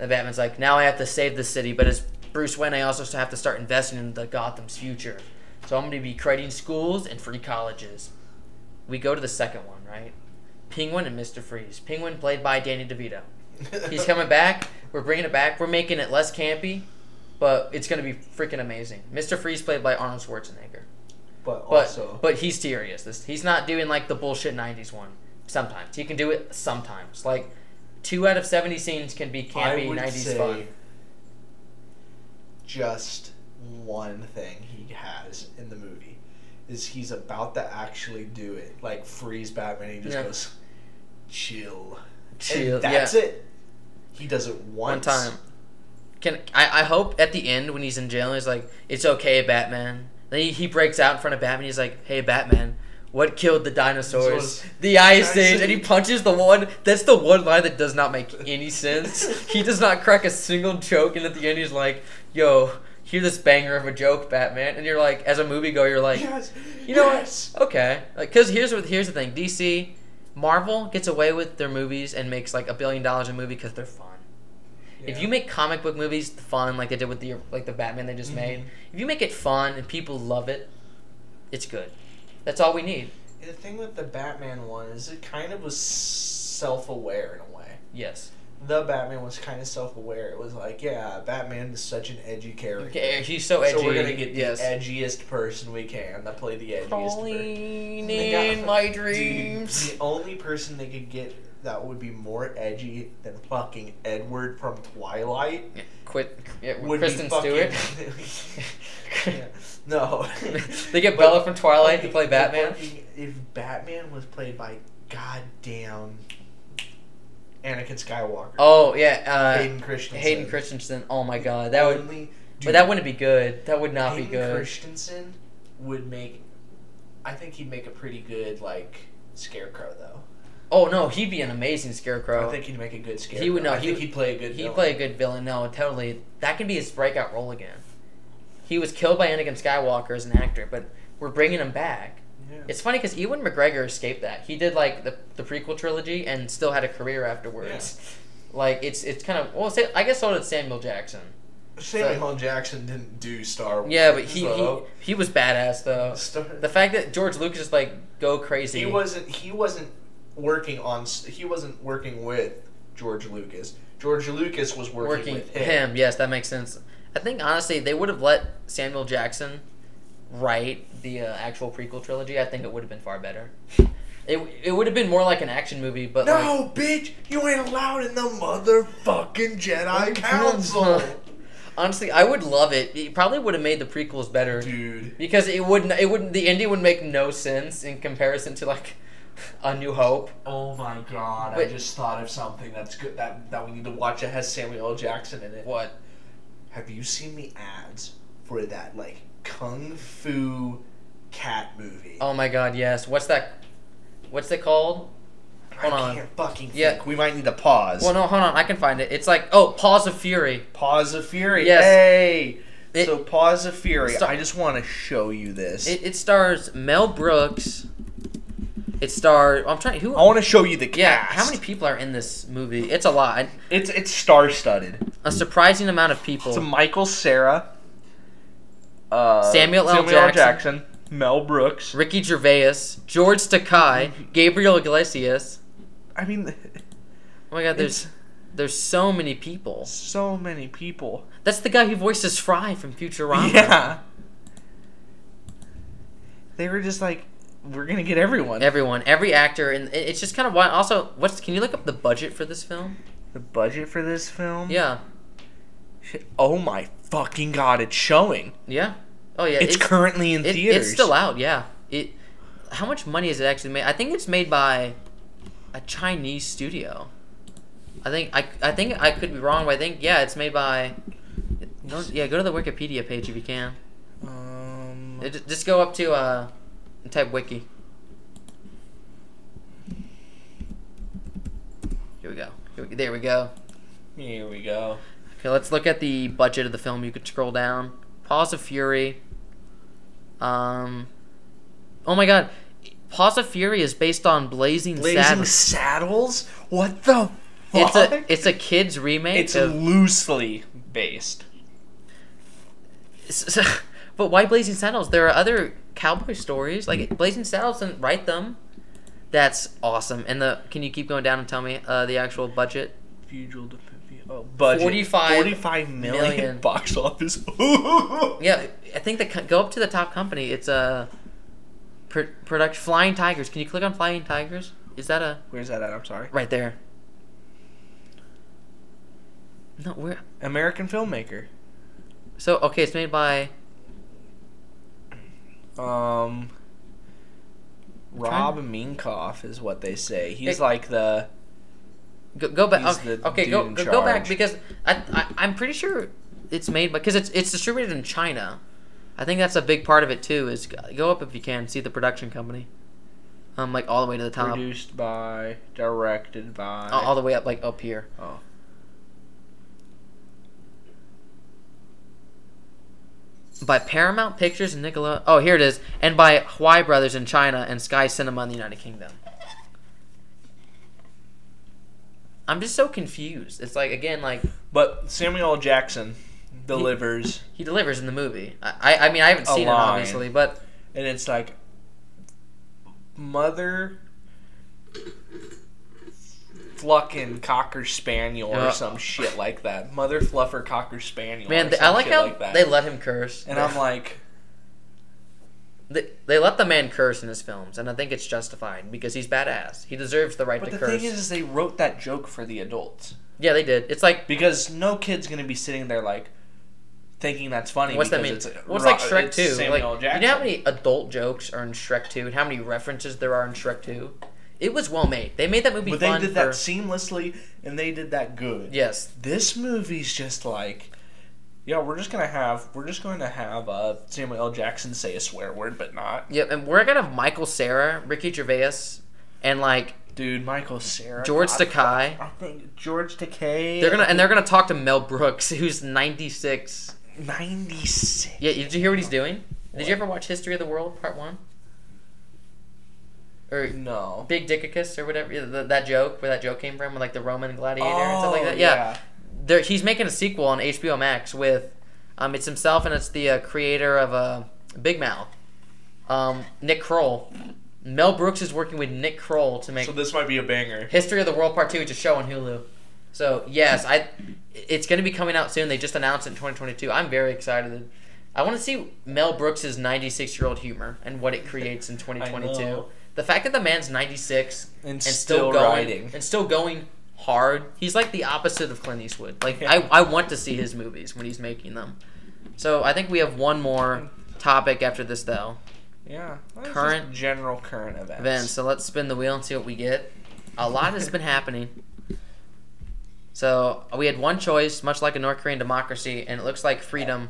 And Batman's like, now I have to save the city, but as Bruce Wayne, I also have to start investing in the Gotham's future. So I'm going to be creating schools and free colleges. We go to the second one, right? Penguin and Mr. Freeze. Penguin played by Danny DeVito. He's coming back. We're bringing it back. We're making it less campy, but it's going to be freaking amazing. Mr. Freeze played by Arnold Schwarzenegger. but But also, but he's serious. This he's not doing like the bullshit '90s one. Sometimes he can do it. Sometimes like two out of seventy scenes can be campy would '90s say fun. just one thing he has in the movie is he's about to actually do it. Like freeze Batman, he just Yeah. goes, chill. Chill. And that's yeah. it. He does it One time. Can I? I hope at the end when he's in jail, he's like, "It's okay, Batman." Then he, he breaks out in front of Batman. He's like, "Hey, Batman." What killed the dinosaurs? The Ice Ice Age, and he punches the one. That's the one line that does not make any sense. he does not crack a single joke, and at the end, he's like, "Yo, hear this banger of a joke, Batman." And you're like, as a moviegoer, you're like, Yes. you know yes. what? Okay, like, cause here's what here's the thing: DC, Marvel gets away with their movies and makes like a billion dollars a movie because they're fun. If you make comic book movies fun, like they did with the like the Batman they just made, Mhm. if you make it fun and people love it, it's good. That's all we need. The thing with the Batman one is it kind of was self-aware in a way. Yes. The Batman was kind of self-aware. It was like, yeah, Batman is such an edgy character. Okay, he's so edgy. So we're gonna get the yes. edgiest person we can to play the edgiest. Crawling in my Dude, dreams. the only person they could get that would be more edgy than fucking Edward from Twilight Yeah, quit. Yeah, would Kristen fucking. Stewart. Yeah. No. They get But Bella from Twilight to play Batman? fucking- If Batman was played by goddamn Anakin Skywalker. Oh yeah, uh, Hayden Christensen. Hayden Christensen. Oh my god, that would. Only- But that wouldn't be good. That would not Hayden be good. Christensen would make. I think he'd make a pretty good like scarecrow though. Oh no, he'd be an amazing scarecrow. I think he'd make a good scarecrow. He would- no, I he think he'd play a good. He'd villain. play a good villain. No, totally. That could be his breakout role again. He was killed by Anakin Skywalker as an actor, but we're bringing him back. Yeah. It's funny because Ewan McGregor escaped that. He did like the, the prequel trilogy and still had a career afterwards. Like it's it's kind of well, say, I guess so did Samuel Jackson. Samuel L. Jackson didn't do Star Wars. Yeah, but he he, so- he was badass though. Star- The fact that George Lucas just like go crazy. he wasn't. He wasn't working on. He wasn't working with George Lucas. George Lucas was working, working with him. him. Yes, that makes sense. I think honestly they would have let Samuel Jackson write the uh, actual prequel trilogy. I think it would have been far better. It, it would have been more like an action movie, but like, No, bitch, you ain't allowed in the motherfucking Jedi Council, honestly, I would love it. It probably would have made the prequels better dude. because it wouldn't. It wouldn't. The ending would make no sense in comparison to like A New Hope. Oh my god! But- I just thought of something that's good that that we need to watch. That has Samuel L. Jackson in it. What? Have you seen the ads for that like kung fu cat movie? Oh my God! Yes. What's that? What's it called? hold I on. can't fucking Yeah. think. We might need to pause. Well, no, hold on. I can find it. It's like oh, Paws of Fury. Paws of Fury. Yes. Hey. It- so Paws of Fury. Sta- I just want to show you this. It, it stars Mel Brooks, It starred. I'm trying. Who? I want to show you the cast. yeah. How many people are in this movie? It's a lot. It's it's star studded. A surprising amount of people. So Michael Cera, uh, Samuel L. Samuel L. Jackson, Mel Brooks. Ricky Gervais, George Takei, Gabriel Iglesias. I mean, Oh my God, there's there's so many people. so many people. That's the guy who voices Fry from Futurama. Yeah. They were just like, we're gonna get everyone. Everyone, every actor, and it's just kind of wild. Also, what's can you look up the budget for this film? the budget for this film. Yeah. Oh my fucking god! It's showing. yeah. Oh yeah, It's, currently in it- theaters. It's still out. Yeah. It. How much money is it actually made? I think it's made by a Chinese studio. I think I, I think I could be wrong, but I think yeah, it's made by. Go, yeah, go to the Wikipedia page if you can. Um, ju- Just go up to uh, type wiki. Here we go. Here we, there we go. here we go. Okay, let's look at the budget of the film. You could scroll down. Paws of Fury. Um. Oh my God, Paws of Fury is based on Blazing, Blazing Saddles. Saddles. What the? It's a it's a kids remake. It's of, loosely based. but why Blazing Saddles? There are other cowboy stories. Like Blazing Saddles didn't write them. That's awesome. And the can you keep going down and tell me uh, the actual budget? Oh, budget 45 45 million, million. box office. Yeah, I think the go up to the top company. It's a pr- product Flying Tigers. Can you click on Flying Tigers? Is that a Where's that at? I'm sorry. right there? No, where? American filmmaker. So okay, it's made by Um, Rob Minkoff is what they say. He's like the go, go back. Okay, okay go go, go back because I, I I'm pretty sure it's made because it's it's distributed in China. I think that's a big part of it too. Is go up if you can see the production company. Um, like all the way to the top, produced by, directed by. all, all the way up, like up here. Oh. by Paramount Pictures and Nickelodeon. Oh, here it is, and by Huayi Brothers in China and Sky Cinema in the United Kingdom. I'm just so confused. It's like again, like But Samuel L. Jackson delivers, he delivers in the movie. I, I, I mean, I haven't A seen it obviously, but and it's like mother flucking cocker spaniel Yeah. or some shit like that. Mother fluffer cocker spaniel. man, or I some like shit how like that. they let him curse. and I'm like, they, they let the man curse in his films, and I think it's justified because he's badass. He deserves the right but to the curse. The thing is, is, they wrote that joke for the adults yeah, they did. It's like because no kid's gonna be sitting there like thinking that's funny. What's that mean? It's, Well, it's like Shrek 2. Samuel Like, you know how many adult jokes are in Shrek 2 and how many references there are in Shrek 2? It was well made. They made that movie But they did for... that seamlessly, and they did that good. Yes. This movie's just like, yeah, we're just gonna have we're just going to have uh, Samuel L. Jackson say a swear word, but not. Yep, and we're gonna have Michael Cera, Ricky Gervais, and like Dude, Michael Cera, George Takei. I think George Takei. they're gonna and they're gonna talk to Mel Brooks, who's 96. ninety six. Yeah, did you hear what he's doing? Did you ever watch History of the World Part One? Or No. Big Dickicus or whatever yeah, that joke where that joke came from, with like the Roman gladiator and stuff like Oh, that. Yeah, there, he's making a sequel on HBO Max with, um, it's himself and it's the uh, creator of uh, Big Mouth, um, Nick Kroll. Mel Brooks is working with Nick Kroll to make So this might be a banger. History of the World Part Two. It's a show on Hulu. So yes, I, it's going to be coming out soon. They just announced it in 2022. I'm very excited. I want to see Mel Brooks's 96 year old humor and what it creates in 2022. know. The fact that the man's 96 And and still still going writing. and still going hard. He's like the opposite of Clint Eastwood. Like Yeah. I, I want to see his movies when he's making them. So I think we have one more topic after this though. Yeah. Current general current events. Events. So let's spin the wheel and see what we get. A lot has been happening. So we had one choice, much like a North Korean democracy, and it looks like freedom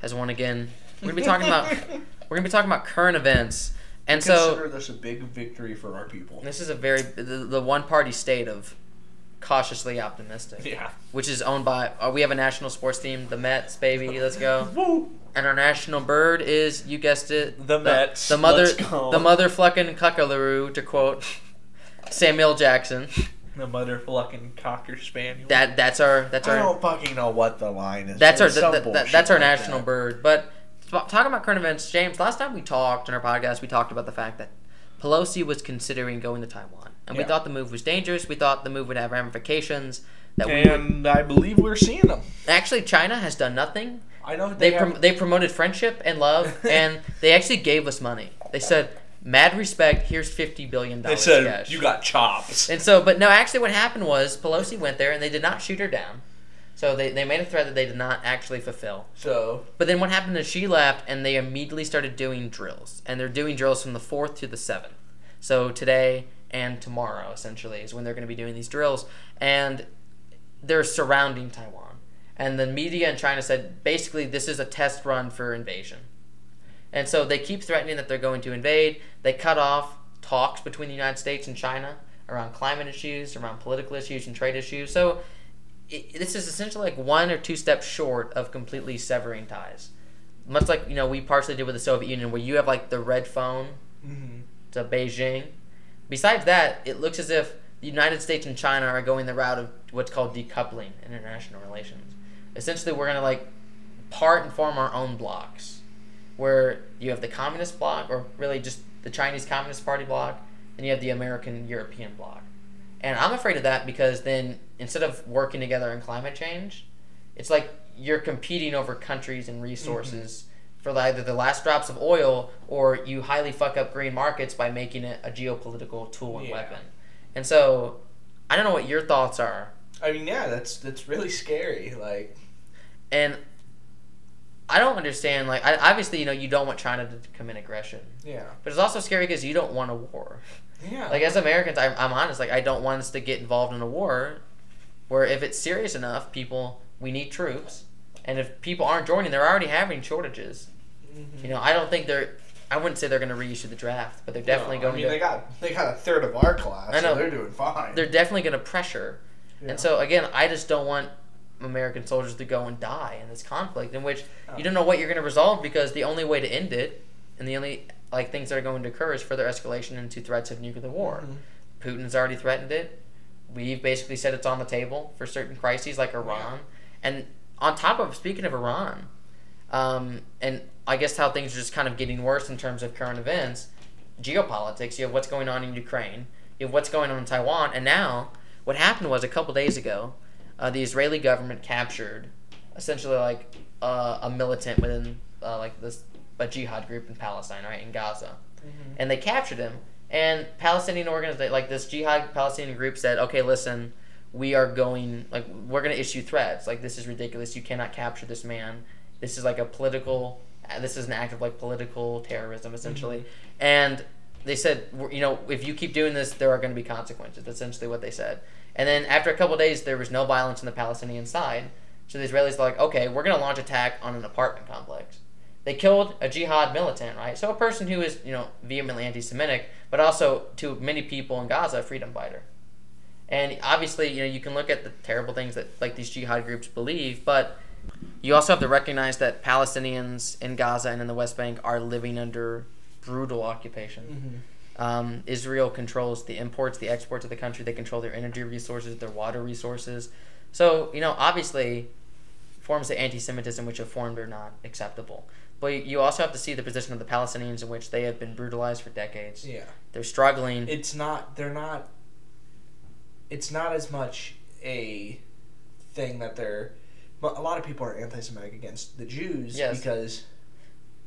has won again. We're gonna be talking about we're gonna be talking about current events, and so Consider this a big victory for our people. this is a very the, the one party state of cautiously optimistic. Yeah. Which is owned by. Uh, we have a national sports team, the Mets, baby. Let's go. Woo. And our national bird is, you guessed it, The Mets. The mother, Let's go. the mother flucking cuckaloo, to quote Samuel Jackson. The mother fucking cocker spaniel. That that's our that's our. I don't fucking know what the line is. That's our it's some th- th- that's our like national that. bird. But talking about current events, James. Last time we talked in our podcast, we talked about the fact that Pelosi was considering going to Taiwan, and we thought the move was dangerous. We thought the move would have ramifications. That we would, And I believe we're seeing them. actually China has done nothing. I know They they, prom- they promoted friendship and love, and they actually gave us money. They said, "Mad respect. Here's fifty billion dollars." they said cash." you got chops. And so, but no, actually, what happened was Pelosi went there and they did not shoot her down. So they, they made a threat that they did not actually fulfill. So But then what happened is she left and they immediately started doing drills. And they're doing drills from the 4th to the 7th. So today and tomorrow, essentially, is when they're going to be doing these drills. And they're surrounding Taiwan. And the media in China said basically this is a test run for invasion. And so they keep threatening that they're going to invade. They cut off talks between the United States and China around climate issues, around political issues, and trade issues. So it, this is essentially like one or two steps short of completely severing ties. Much like you know we partially did with the Soviet Union, where you have like the red phone mhm. to Beijing. Besides that, it looks as if the United States and China are going the route of what's called decoupling in international relations. Essentially, we're gonna like part and form our own blocks, where you have the communist bloc, or really just the Chinese Communist Party bloc, and you have the American European bloc. And I'm afraid of that because then instead of working together on climate change, it's like you're competing over countries and resources mm-hmm. For either the last drops of oil or you highly fuck up green markets by making it a geopolitical tool and Yeah. weapon. And so I don't know what your thoughts are. I mean, yeah, that's that's really scary. Like, And I don't understand like I, obviously you know you don't want China to commit aggression. yeah, But it's also scary because you don't want a war. yeah. Like as Americans, I'm, I'm honest. Like I don't want us to get involved in a war, where if it's serious enough, people we need troops, and if people aren't joining, they're already having shortages. Mhm. You know, I don't think they're. I wouldn't say they're going to reissue the draft, but they're definitely No, going I mean, to. they got they got a third of our class. I know. So they're doing fine. they're definitely going to pressure. Yeah. And so again, I just don't want American soldiers to go and die in this conflict in which Oh. you don't know what you're going to resolve because the only way to end it and the only like things that are going to occur is further escalation into threats of nuclear war. Mhm. Putin's already threatened it. We've basically said it's on the table for certain crises like Iran. And on top of speaking of Iran, um, and I guess how things are just kind of getting worse in terms of current events, geopolitics. You have what's going on in Ukraine. You have what's going on in Taiwan, and now what happened was a couple days ago, uh, the Israeli government captured essentially like uh, a militant within uh, like this a jihad group in Palestine, right in Gaza, Mhm. and they captured him. And Palestinian organization, like this jihad Palestinian group, said, "Okay, listen, we are going like we're going to issue threats. Like this is ridiculous. You cannot capture this man. This is like a political. uh, This is an act of like political terrorism, essentially." And they said, you know, if you keep doing this, there are going to be consequences. That's essentially what they said. And then after a couple days, there was no violence on the Palestinian side. So the Israelis were like, okay, we're going to launch attack on an apartment complex. They killed a jihad militant, right? So a person who is, you know, vehemently anti-Semitic, but also to many people in Gaza, a freedom fighter. And obviously, you know, you can look at the terrible things that like these jihad groups believe, but you also have to recognize that Palestinians in Gaza and in the West Bank are living under brutal occupation. Mhm. Um, Israel controls the imports, the exports of the country. They control their energy resources, their water resources. So, you know, obviously, forms of anti Semitism which have formed are not acceptable. But you also have to see the position of the Palestinians in which they have been brutalized for decades. Yeah. They're struggling. It's not. They're not. It's not as much a thing that they're. But a lot of people are anti-Semitic against the Jews Yes. because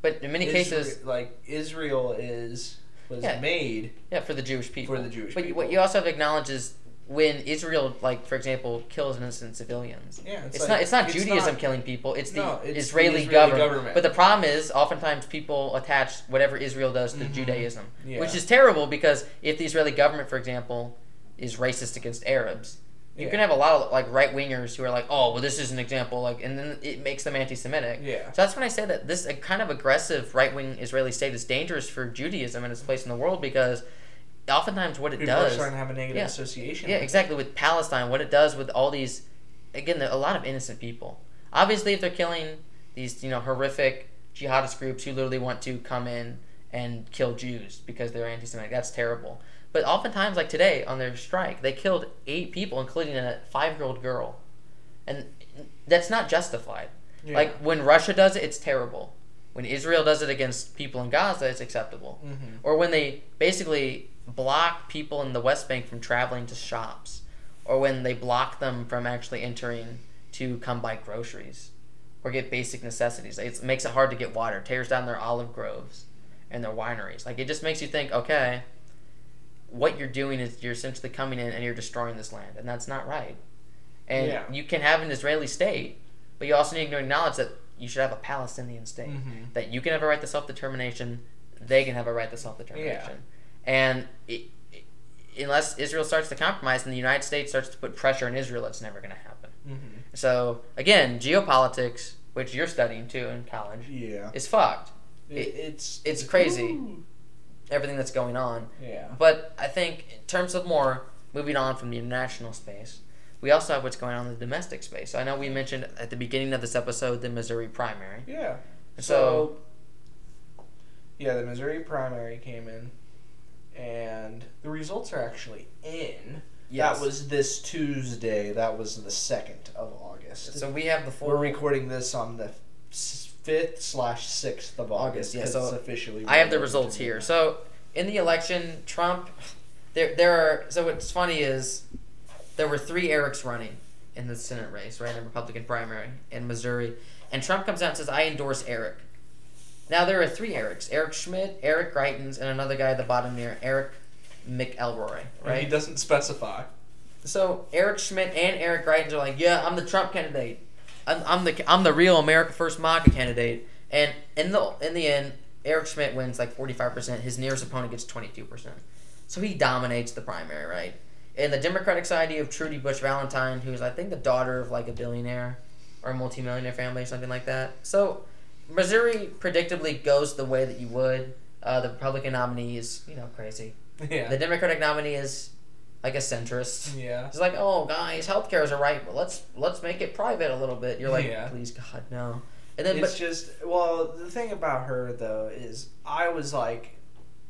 but in many Isra- cases, like Israel is was Yeah. made yeah, for the Jewish people. for the Jewish But people. what you also have to acknowledge is when Israel, like for example, kills innocent civilians. yeah, It's, like- not. It's not it's Judaism not- killing people. It's the No, it's the Israeli, Israeli government. government. But the problem is, oftentimes people attach whatever Israel does to Mhm. Judaism, Yeah. which is terrible because if the Israeli government, for example, is racist against Arabs, you Yeah. can have a lot of like right wingers who are like, oh, well, this is an example, like, and then it makes them anti-Semitic. Yeah. So that's when I say that this kind of aggressive right wing Israeli state is dangerous for Judaism and its place in the world because oftentimes what it People are does. starting to have a negative yeah. association. Yeah, with it. exactly. With Palestine, what it does with all these, again, a lot of innocent people. Obviously, if they're killing these, you know, horrific jihadist groups who literally want to come in and kill Jews because they're anti-Semitic, that's terrible. But oftentimes, like today on their strike, they killed eight people, including a five-year-old girl, and that's not justified. Yeah. Like when Russia does it, it's terrible. When Israel does it against people in Gaza, it's acceptable. Mhm. Or when they basically block people in the West Bank from traveling to shops, or when they block them from actually entering to come buy groceries or get basic necessities. It makes it hard to get water. Tears down their olive groves and their wineries. Like it just makes you think, okay, what you're doing is you're essentially coming in and you're destroying this land, and that's not right. And Yeah. you can have an Israeli state, but you also need to acknowledge that you should have a Palestinian state. Mhm. That you can have a right to self determination, they can have a right to self determination. And it, it- unless Israel starts to compromise and the United States starts to put pressure on Israel, it's never going to happen. Mhm. So, again, geopolitics, which you're studying too in college, Yeah. is fucked. It, It- it's it's crazy. Ooh. Everything that's going on. Yeah. But I think in terms of more moving on from the international space, we also have what's going on in the domestic space. So I know we mentioned at the beginning of this episode the Missouri primary. Yeah. So, So, yeah, the Missouri primary came in, and the results are actually in. Yes. That was this Tuesday. That was the second of August. so we have the full We're recording this on the fifth slash sixth of August. August, yeah, so officially. I have the results here. So in the election, Trump, there there are. So what's funny is there were three Erics running in the Senate race, right, in the Republican primary in Missouri, and Trump comes out and says, "I endorse Eric." Now there are three Erics: Eric Schmitt, Eric Greitens, and another guy at the bottom here, Eric McElroy, Right. He doesn't specify. So Eric Schmitt and Eric Greitens are like, "Yeah, I'm the Trump candidate. I'm, I'm the I'm the real America First MAGA candidate." And in the in the end, Eric Schmitt wins like 45 percent. His nearest opponent gets 22 percent. So he dominates the primary, right? And the Democratic side, you have Trudy Bush Valentine, who's I think the daughter of like a billionaire or a multimillionaire family or something like that. So Missouri predictably goes the way that you would. Uh, the Republican nominee is you know crazy. Yeah. The Democratic nominee is like a centrist. yeah. It's like, oh, guys, healthcare is a right, but let's let's make it private a little bit. You're like, Yeah. please, God, no. And then, it's but just well the thing about her though is i was like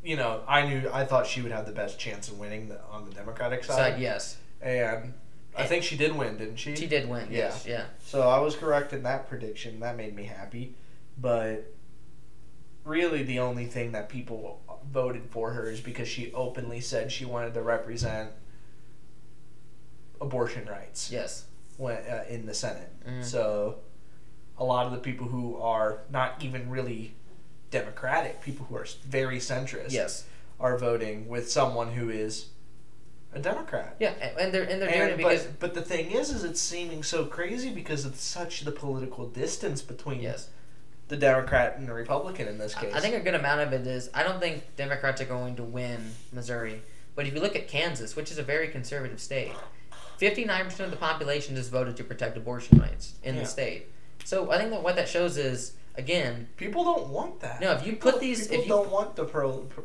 you know i knew i thought she would have the best chance of winning the, on the democratic side yes, and i think she did win didn't she she did win. Yes, yeah. so i was correct in that prediction that made me happy but really the only thing that people voted for her is because she openly said she wanted to represent abortion rights yes, when, uh, in the Senate. Mhm. So a lot of the people who are not even really democratic, people who are very centrist, yes, are voting with someone who is a Democrat. yeah. And, they're and they're doing it because but, but the thing is, is it's seeming so crazy because of such the political distance between yes, the Democrat and the Republican in this I, case. I think a good amount of it is I don't think Democrats are going to win Missouri, but if you look at Kansas, which is a very conservative state, fifty nine percent of the population just voted to protect abortion rights in Yeah. the state. So I think that what that shows is again people don't want that. No, if you People- put these- people if you- don't want the pro, pro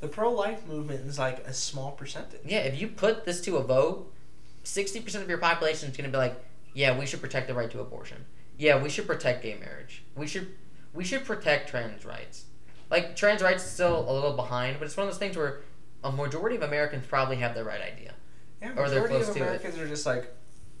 the pro life movement is like a small percentage. Yeah, if you put this to a vote, sixty percent of your population is going to be like, "Yeah, we should protect the right to abortion. Yeah, we should protect gay marriage. We should, we should protect trans rights. Like trans rights is still a little behind, but it's one of those things where a majority of Americans probably have the right idea. Yeah, Or they're close of to it. Americans are just like,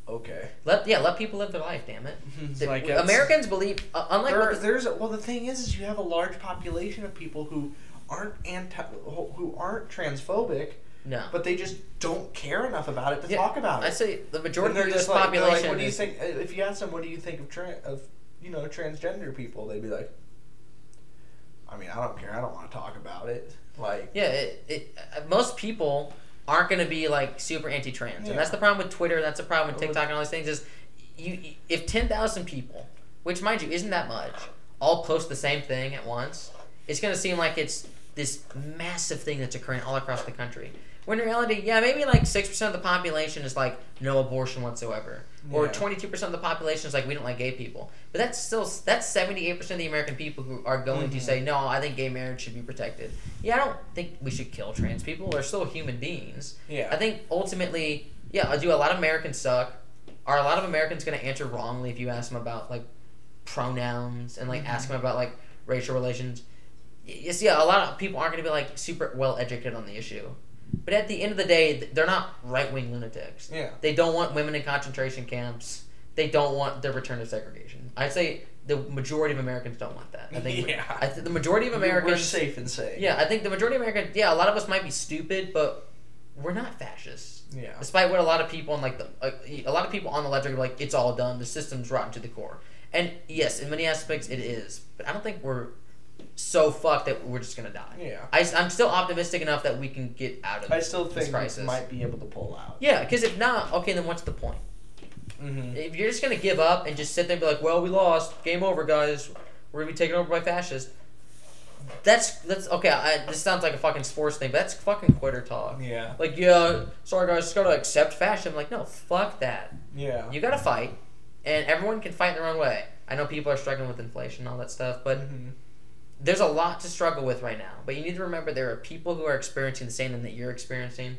okay. Let yeah, let people live their life. Damn it. It's The- like Americans believe, uh, unlike There, the- there's well, the thing is, is you have a large population of people who aren't anti, who aren't transphobic, no, but they just don't care enough about it to Yeah, talk about it. I say the majority of U.S. like, they're like, population. what do you is- think? uh, If you ask them, what do you think of tran of you know transgender people? They'd be like, I mean, I don't care. I don't want to talk about it. Like, Yeah, it, it, uh, most people aren't going to be like super anti-trans, Yeah. and that's the problem with Twitter. That's the problem with TikTok and all these things. Is you if ten thousand people, which mind you isn't that much, all post the same thing at once, it's going to seem like it's this massive thing that's occurring all across the country. When in reality, yeah, maybe like six percent of the population is like no abortion whatsoever, or Yeah. two percent of the population is like we don't like gay people. But that's still that's seventy eight percent of the American people who are going to Mhm. say no. I think gay marriage should be protected. Yeah, I don't think we should kill trans people. They're still human beings. Yeah. I think ultimately, yeah, do. A lot of Americans suck. Are a lot of Americans going to answer wrongly if you ask them about like pronouns and like Mhm. ask them about like racial relations? Y- Yes, yeah. A lot of people aren't going to be like super well educated on the issue. But at the end of the day, they're not right wing lunatics. Yeah. They don't want women in concentration camps. They don't want the return of segregation. I'd say the majority of Americans don't want that. I think Yeah. I th- the majority of Americans We're safe and safe. yeah, I think the majority of Americans, yeah, a lot of us might be stupid, but we're not fascists. Yeah. Despite what a lot of people on like the uh, a lot of people on the left are like, it's all done. The system's rotten to the core. And yes, in many aspects it is, but I don't think we're so fucked that we're just gonna die. Yeah. I, am still optimistic enough that we can get out of I still this think crisis. we might be able to pull out. Yeah, because if not, okay, then what's the point? Mm-hmm. If you're just gonna give up and just sit there and be like, "Well, we lost, game over, guys. We're gonna be taken over by fascists." That's that's okay. I, this sounds like a fucking sports thing, but that's fucking quitter talk. Yeah. Like, yeah, sorry guys, just gotta accept fascism. Like, no, fuck that. Yeah. You gotta fight, and everyone can fight in their own way. I know people are struggling with inflation and all that stuff, but Mhm. There's a lot to struggle with right now. But you need to remember there are people who are experiencing the same thing that you're experiencing.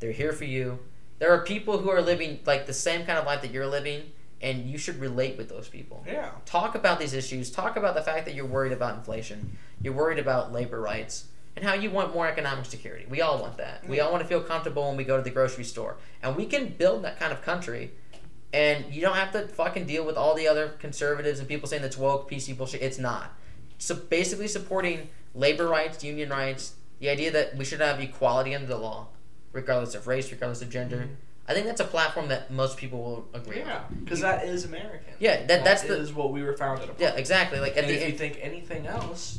They're here for you. There are people who are living like the same kind of life that you're living, and you should relate with those people. Yeah. Talk about these issues. Talk about the fact that you're worried about inflation. You're worried about labor rights and how you want more economic security. We all want that. We all want to feel comfortable when we go to the grocery store. And we can build that kind of country. And you don't have to fucking deal with all the other conservatives and people saying that's woke, PC bullshit. It's not. So basically supporting labor rights, union rights, the idea that we should have equality under the law, regardless of race, regardless of gender. I think that's a platform that most people will agree Yeah. Because that is American. Yeah, that- that's the- is what we were founded upon. Yeah, exactly. Like at And the if you think anything else,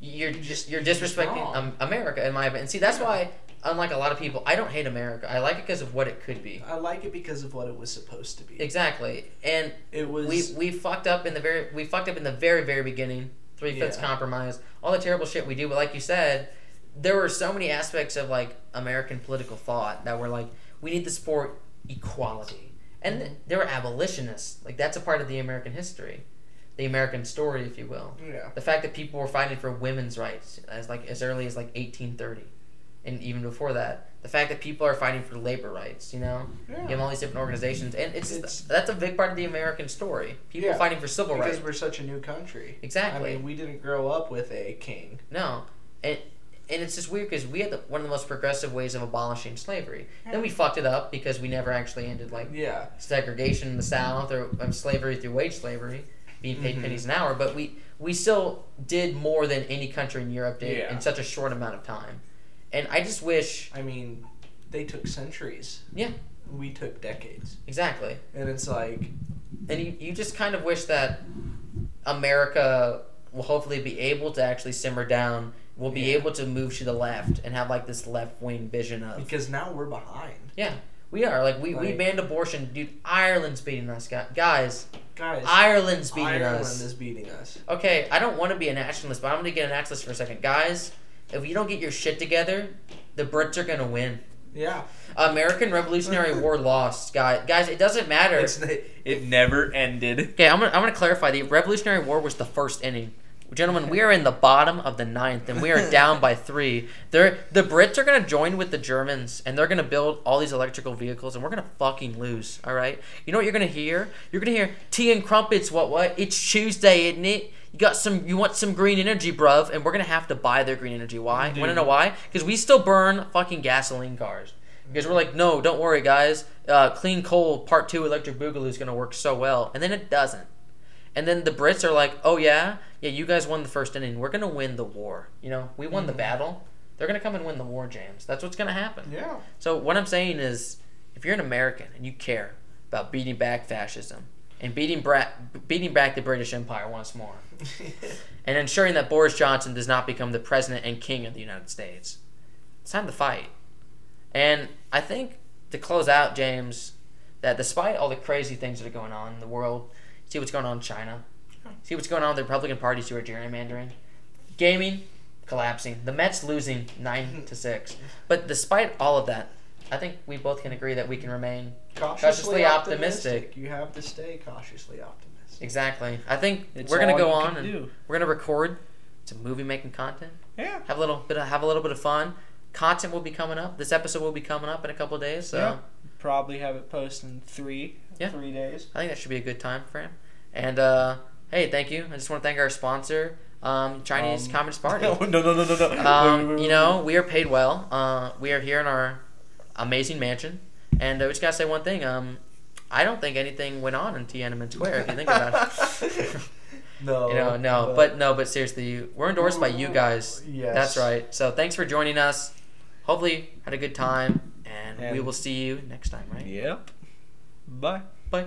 you're just you're you're disrespecting um, America in my opinion. And see, that's why, unlike a lot of people, I don't hate America. I like it because of what it could be. I like it because of what it was supposed to be. Exactly, and It was. we we fucked up in the very we fucked up in the very very beginning. Three fifths Yeah. compromise, all the terrible shit we do. But like you said, there were so many aspects of like American political thought that were like we need to support equality, and th- there were abolitionists. Like that's a part of the American history, the American story, if you will. yeah. The fact that people were fighting for women's rights as like as early as like 1830, and even before that, the fact that people are fighting for labor rights, you know, yeah. you have all these different organizations, and it's, It's- that's a big part of the American story. People Yeah, fighting for civil Because rights. Because we're such a new country. Exactly. I mean, we didn't grow up with a king. No, and and it's just weird because we had the, one of the most progressive ways of abolishing slavery. Then we fucked it up because we never actually ended like Yeah. segregation in the South or um, slavery through wage slavery, being paid Mhm. pennies an hour. But we we still did more than any country in Europe did Yeah. in such a short amount of time. And I just wish, I mean, they took centuries. Yeah. We took decades. exactly, And it's like, and you, you just kind of wish that America will hopefully be able to actually simmer down. Will be Yeah. able to move to the left and have like this left wing vision of because now we're behind. Yeah, we are. Like we, we banned abortion, dude. Ireland's beating us, guys. Guys, Ireland's beating Ireland us. is beating us. Okay, I don't want to be a nationalist, but I'm gonna get a nationalist for a second, guys. If you don't get your shit together, the Brits are gonna win. Yeah. American Revolutionary War lost, guys. Guys, it doesn't matter. It's, it never ended. Okay, I'm gonna, I'm gonna clarify. The Revolutionary War was the first inning. Gentlemen, we are in the bottom of the ninth, and we are down by three. They're, the Brits are gonna join with the Germans, and they're gonna build all these electrical vehicles, and we're gonna fucking lose. All right. You know what you're gonna hear? You're gonna hear tea and crumpets. What? What? It's Tuesday, isn't it? You got some. You want some green energy, bruv? And we're gonna have to buy their green energy. Why? Want to know why? Because we still burn fucking gasoline cars. Because we're like, no, don't worry, guys. Uh, clean coal part two electric boogaloo is gonna work so well, and then it doesn't. And then the Brits are like, oh yeah, yeah, you guys won the first inning. We're gonna win the war. You know, we won the mm-hmm. battle. They're gonna come and win the war, James. That's what's gonna happen. Yeah. So what I'm saying is, if you're an American and you care about beating back fascism and beating bra- beating back the British Empire once more, and ensuring that Boris Johnson does not become the president and king of the United States, it's time to fight. And I think to close out, James, that despite all the crazy things that are going on in the world, see what's going on in China, see what's going on with the Republican parties who are gerrymandering, gaming, collapsing. The Mets losing nine to six. But despite all of that, I think we both can agree that we can remain Cautiously, Cautiously optimistic. optimistic. You have to stay cautiously optimistic. exactly. I think It's we're gonna go on and do. we're gonna record some movie making content. Yeah. Have a little bit of have a little bit of fun. Content will be coming up. This episode will be coming up in a couple of days. So Yeah. Probably have it posted in three. Yeah. Three days. I think that should be a good time frame. And uh, hey, thank you. I just want to thank our sponsor, um, Chinese Um, Communist Party. no, no, no, no, no. no. Wait, wait, um, wait, you know, we are paid well. Uh, we are here in our amazing mansion, and we just gotta say one thing. Um, I don't think anything went on in Tiananmen Square. If you think about it, no, you know, no, but no, but seriously, we're endorsed by you guys. Yes. That's right. So thanks for joining us. Hopefully, had a good time, and we will see you next time. Right? Yep. Bye. Bye.